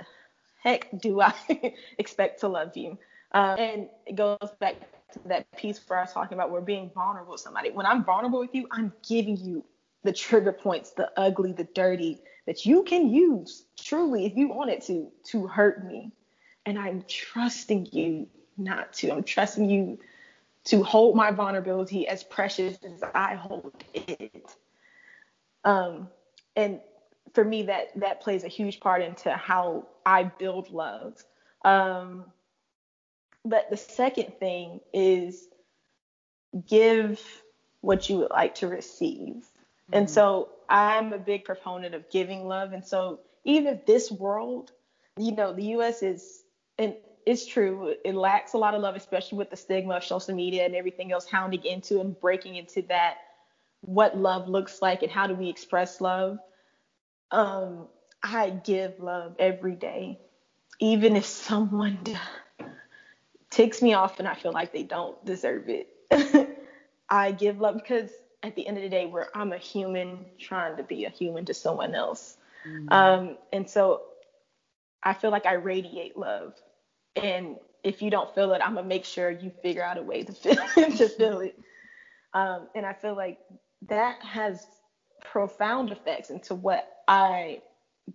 heck do I expect to love you? Um, and it goes back to that piece where I was talking about we're being vulnerable with somebody. When I'm vulnerable with you, I'm giving you the trigger points, the ugly, the dirty that you can use truly if you wanted to to hurt me. And I'm trusting you not to. I'm trusting you to hold my vulnerability as precious as I hold it. Um, and for me, that that plays a huge part into how I build love Um, but the second thing is give what you would like to receive. Mm-hmm. And so I'm a big proponent of giving love. And so even if this world, you know, the US is, and it's true, it lacks a lot of love, especially with the stigma of social media and everything else hounding into and breaking into that, what love looks like and how do we express love. Um, I give love every day, even if someone ticks me off and I feel like they don't deserve it. I give love because at the end of the day, where I'm a human trying to be a human to someone else. Mm-hmm. Um, and so I feel like I radiate love. And if you don't feel it, I'm gonna make sure you figure out a way to feel to feel it. Um, and I feel like that has profound effects into what I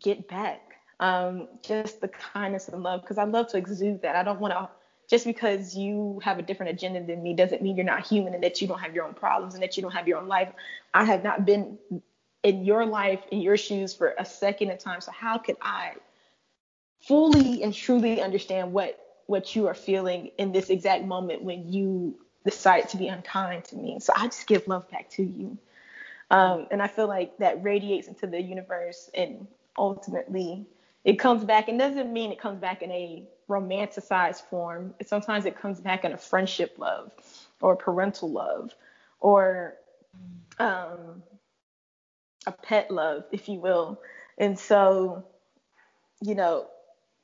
get back. Um, just the kindness and love, because I love to exude that. I don't want to just because you have a different agenda than me doesn't mean you're not human and that you don't have your own problems and that you don't have your own life. I have not been in your life, in your shoes for a second of time. So how could I fully and truly understand what what you are feeling in this exact moment when you decide to be unkind to me? So I just give love back to you. Um, and I feel like that radiates into the universe and ultimately it comes back and doesn't mean it comes back in a romanticized form. Sometimes it comes back in a friendship love or parental love or um, a pet love, if you will. And so, you know,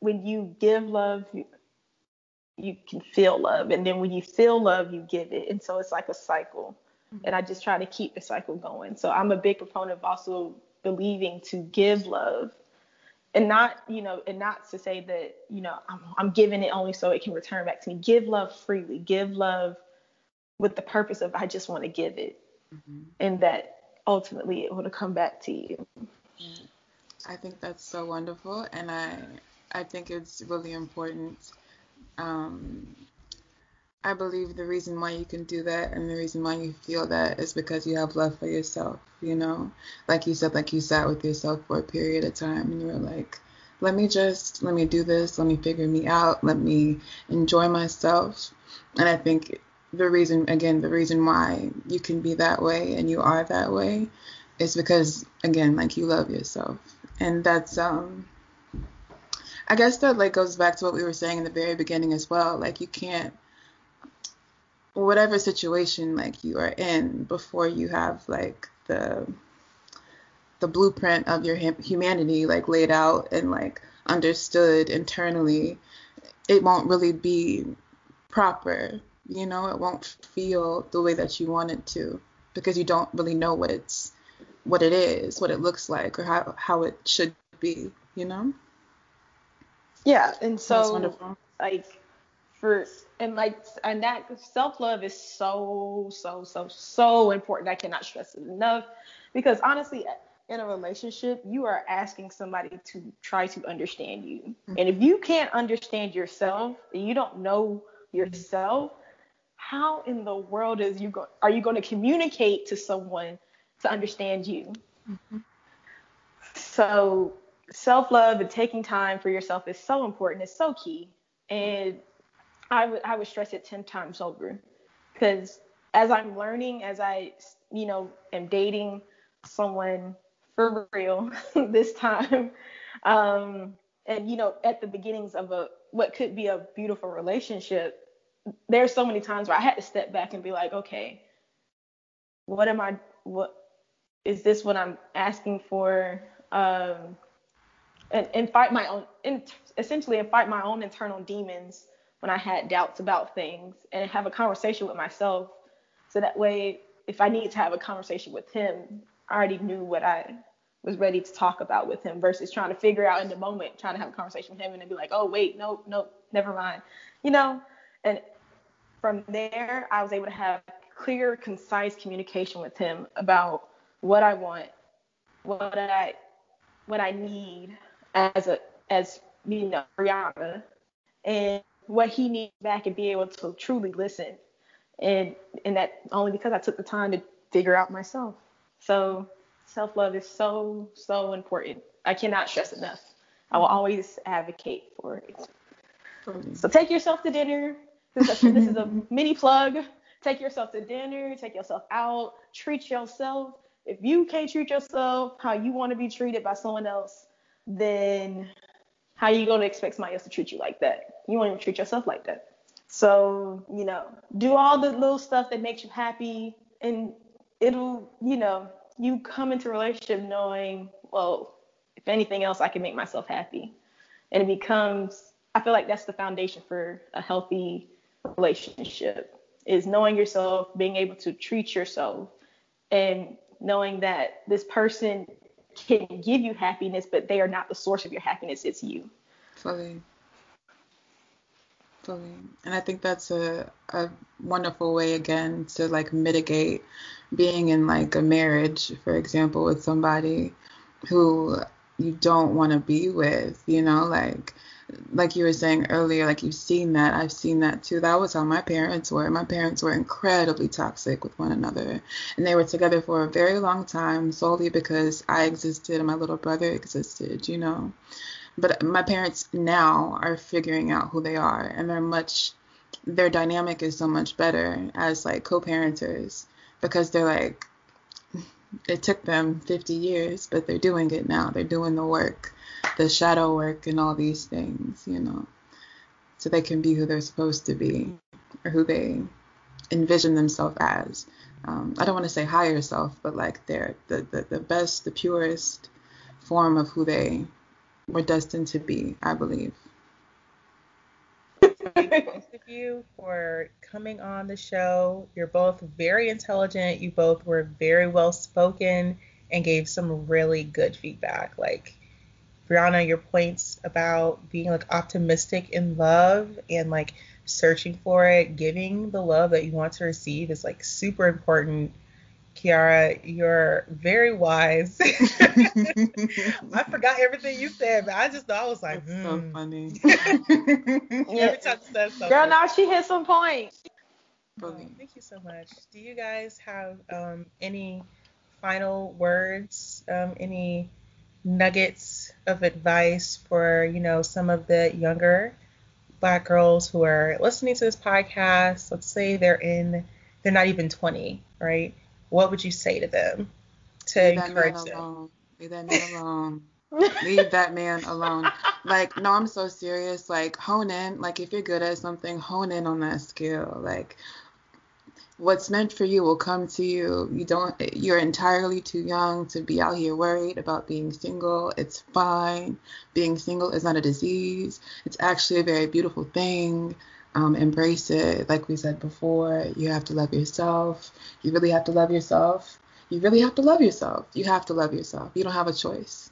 when you give love, you, you can feel love. And then when you feel love, you give it. And so it's like a cycle. Mm-hmm. And I just try to keep the cycle going. So I'm a big proponent of also believing to give love and not you know and not to say that you know I'm, I'm giving it only so it can return back to me. Give love freely. Give love with the purpose of i just want to give it. Mm-hmm. and that ultimately it will come back to you. I think that's so wonderful and i i think it's really important. Um, I believe the reason why you can do that and the reason why you feel that is because you have love for yourself, you know? Like you said, like you sat with yourself for a period of time and you were like, let me just, let me do this, let me figure me out, let me enjoy myself. And I think the reason, again, the reason why you can be that way and you are that way is because, again, like you love yourself. And that's, um, I guess that like goes back to what we were saying in the very beginning as well. Like you can't whatever situation like you are in before you have like the the blueprint of your humanity like laid out and like understood internally it won't really be proper you know? It won't feel the way that you want it to because you don't really know what it's what it is what it looks like or how how it should be you know? Yeah and so like for and like and that self love is so so so so important. I cannot stress it enough because honestly, in a relationship, you are asking somebody to try to understand you, mm-hmm. and if you can't understand yourself, and you don't know yourself, how in the world is you go, are you going to communicate to someone to understand you? Mm-hmm. So self love and taking time for yourself is so important. It's so key, and I would I would stress it ten times over, because as I'm learning, as I you know am dating someone for real this time, um, and you know at the beginnings of a what could be a beautiful relationship, there's so many times where I had to step back and be like, okay, what am I what is this what I'm asking for? Um, and, and fight my own, essentially, and fight my own internal demons when I had doubts about things and have a conversation with myself. So that way, if I need to have a conversation with him, I already knew what I was ready to talk about with him versus trying to figure out in the moment, trying to have a conversation with him and then be like, oh, wait, no, no, never mind. You know, and from there, I was able to have clear, concise communication with him about what I want, what I, what I need as a, as, you know, Brianna. And what he needs back and be able to truly listen. And and that only because I took the time to figure out myself. So self love is so so important. I cannot stress enough. I will always advocate for it. So take yourself to dinner. This is, a, this is a mini plug. Take yourself to dinner. Take yourself out. Treat yourself. If you can't treat yourself how you want to be treated by someone else, then how you gonna expect somebody else to treat you like that? You won't even treat yourself like that. So, you know, do all the little stuff that makes you happy and it'll, you know, you come into a relationship knowing, well, if anything else, I can make myself happy. And it becomes, I feel like that's the foundation for a healthy relationship is knowing yourself, being able to treat yourself, and knowing that this person can give you happiness, but they are not the source of your happiness. It's you. Fully. Fully. And I think that's a, a wonderful way again to like mitigate being in like a marriage, for example, with somebody who you don't want to be with, you know, like like you were saying earlier, like you've seen that. I've seen that too. That was how my parents were. My parents were incredibly toxic with one another. And they were together for a very long time solely because I existed and my little brother existed, you know. But my parents now are figuring out who they are and they're much their dynamic is so much better as like co-parenters because they're like it took them 50 years, but they're doing it now. They're doing the work the shadow work and all these things, you know, so they can be who they're supposed to be or who they envision themselves as. Um, I don't want to say higher self, but like they're the, the, the best, the purest form of who they were destined to be, I believe. Thank both of you for coming on the show. You're both very intelligent. You both were very well spoken and gave some really good feedback. Like Brianna, your points about being like optimistic in love and like searching for it, giving the love that you want to receive is like super important. Kiara, you're very wise. I forgot everything you said, but I just thought I was like, That's so hmm. funny. Every time you said something. Girl, now she hit some points. Oh, thank you so much. Do you guys have um, any final words? Um, any nuggets of advice for, you know, some of the younger black girls who are listening to this podcast? Let's say they're in, they're not even 20, right? What would you say to them to Leave encourage them? Leave that man alone. Leave that man alone. Like, no, I'm so serious. Like, hone in. Like, if you're good at something, hone in on that skill. Like, what's meant for you will come to you. You don't you're entirely too young to be out here worried about being single. It's fine. Being single is not a disease. It's actually a very beautiful thing. Um, embrace it. Like we said before, you have to love yourself. You really have to love yourself. You really have to love yourself. You have to love yourself. You don't have a choice.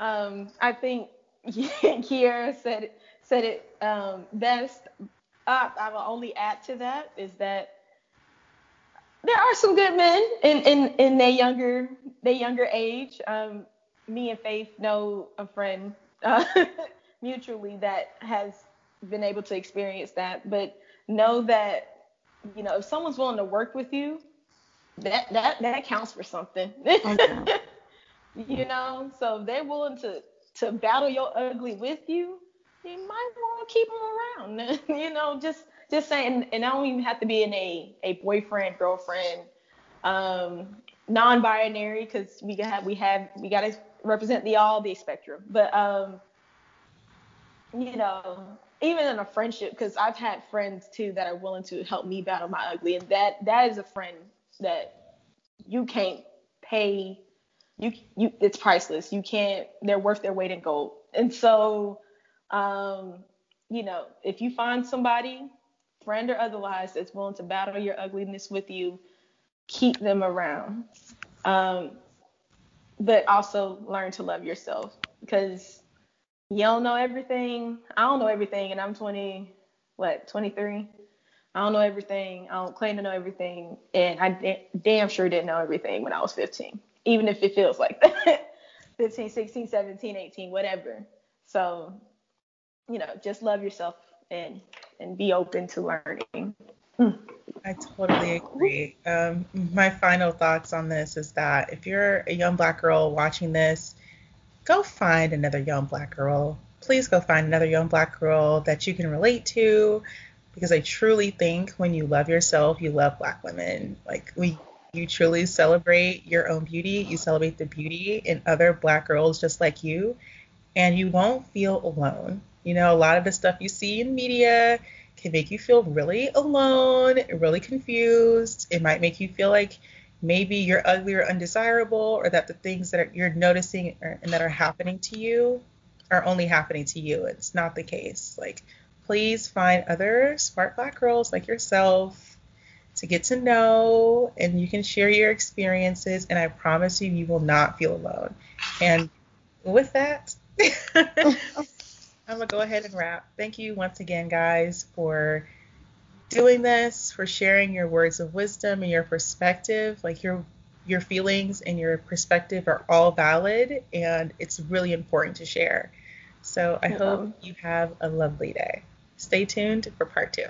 Um, I think Kiera said said it um, best uh, I will only add to that is that there are some good men in in in their younger their younger age. Um, me and Faith know a friend uh, mutually that has been able to experience that, but know that you know if someone's willing to work with you, that that that counts for something. Okay. you know, so if they're willing to to battle your ugly with you you might want to keep them around. you know, just just saying, and I don't even have to be in a a boyfriend girlfriend, um, non-binary because we have we have we got to represent the all the spectrum. But um, you know, even in a friendship, because I've had friends too that are willing to help me battle my ugly, and that that is a friend that you can't pay. You you it's priceless. You can't. They're worth their weight in gold. And so um, you know, if you find somebody, friend or otherwise, that's willing to battle your ugliness with you, keep them around. Um, but also learn to love yourself because you don't know everything. I don't know everything, and I'm 20, what, 23? I don't know everything. I don't claim to know everything, and I damn sure didn't know everything when I was 15, even if it feels like that. 15, 16, 17, 18, whatever. So you know, just love yourself and and be open to learning. Hmm. I totally agree. Um, my final thoughts on this is that if you're a young black girl watching this, go find another young black girl please go find another young black girl that you can relate to because I truly think when you love yourself, you love black women. Like we you truly celebrate your own beauty, you celebrate the beauty in other black girls just like you, and you won't feel alone. You know, a lot of the stuff you see in media can make you feel really alone, really confused. It might make you feel like maybe you're ugly or undesirable, or that the things that are, you're noticing and that are happening to you are only happening to you. It's not the case. Like, please find other smart black girls like yourself to get to know, and you can share your experiences. And I promise you, you will not feel alone. And with that, I'm gonna go ahead and wrap. Thank you once again, guys, for doing this, for sharing your words of wisdom and your perspective. Like your your feelings and your perspective are all valid, and it's really important to share. So I hope you have a lovely day. Stay tuned for part two.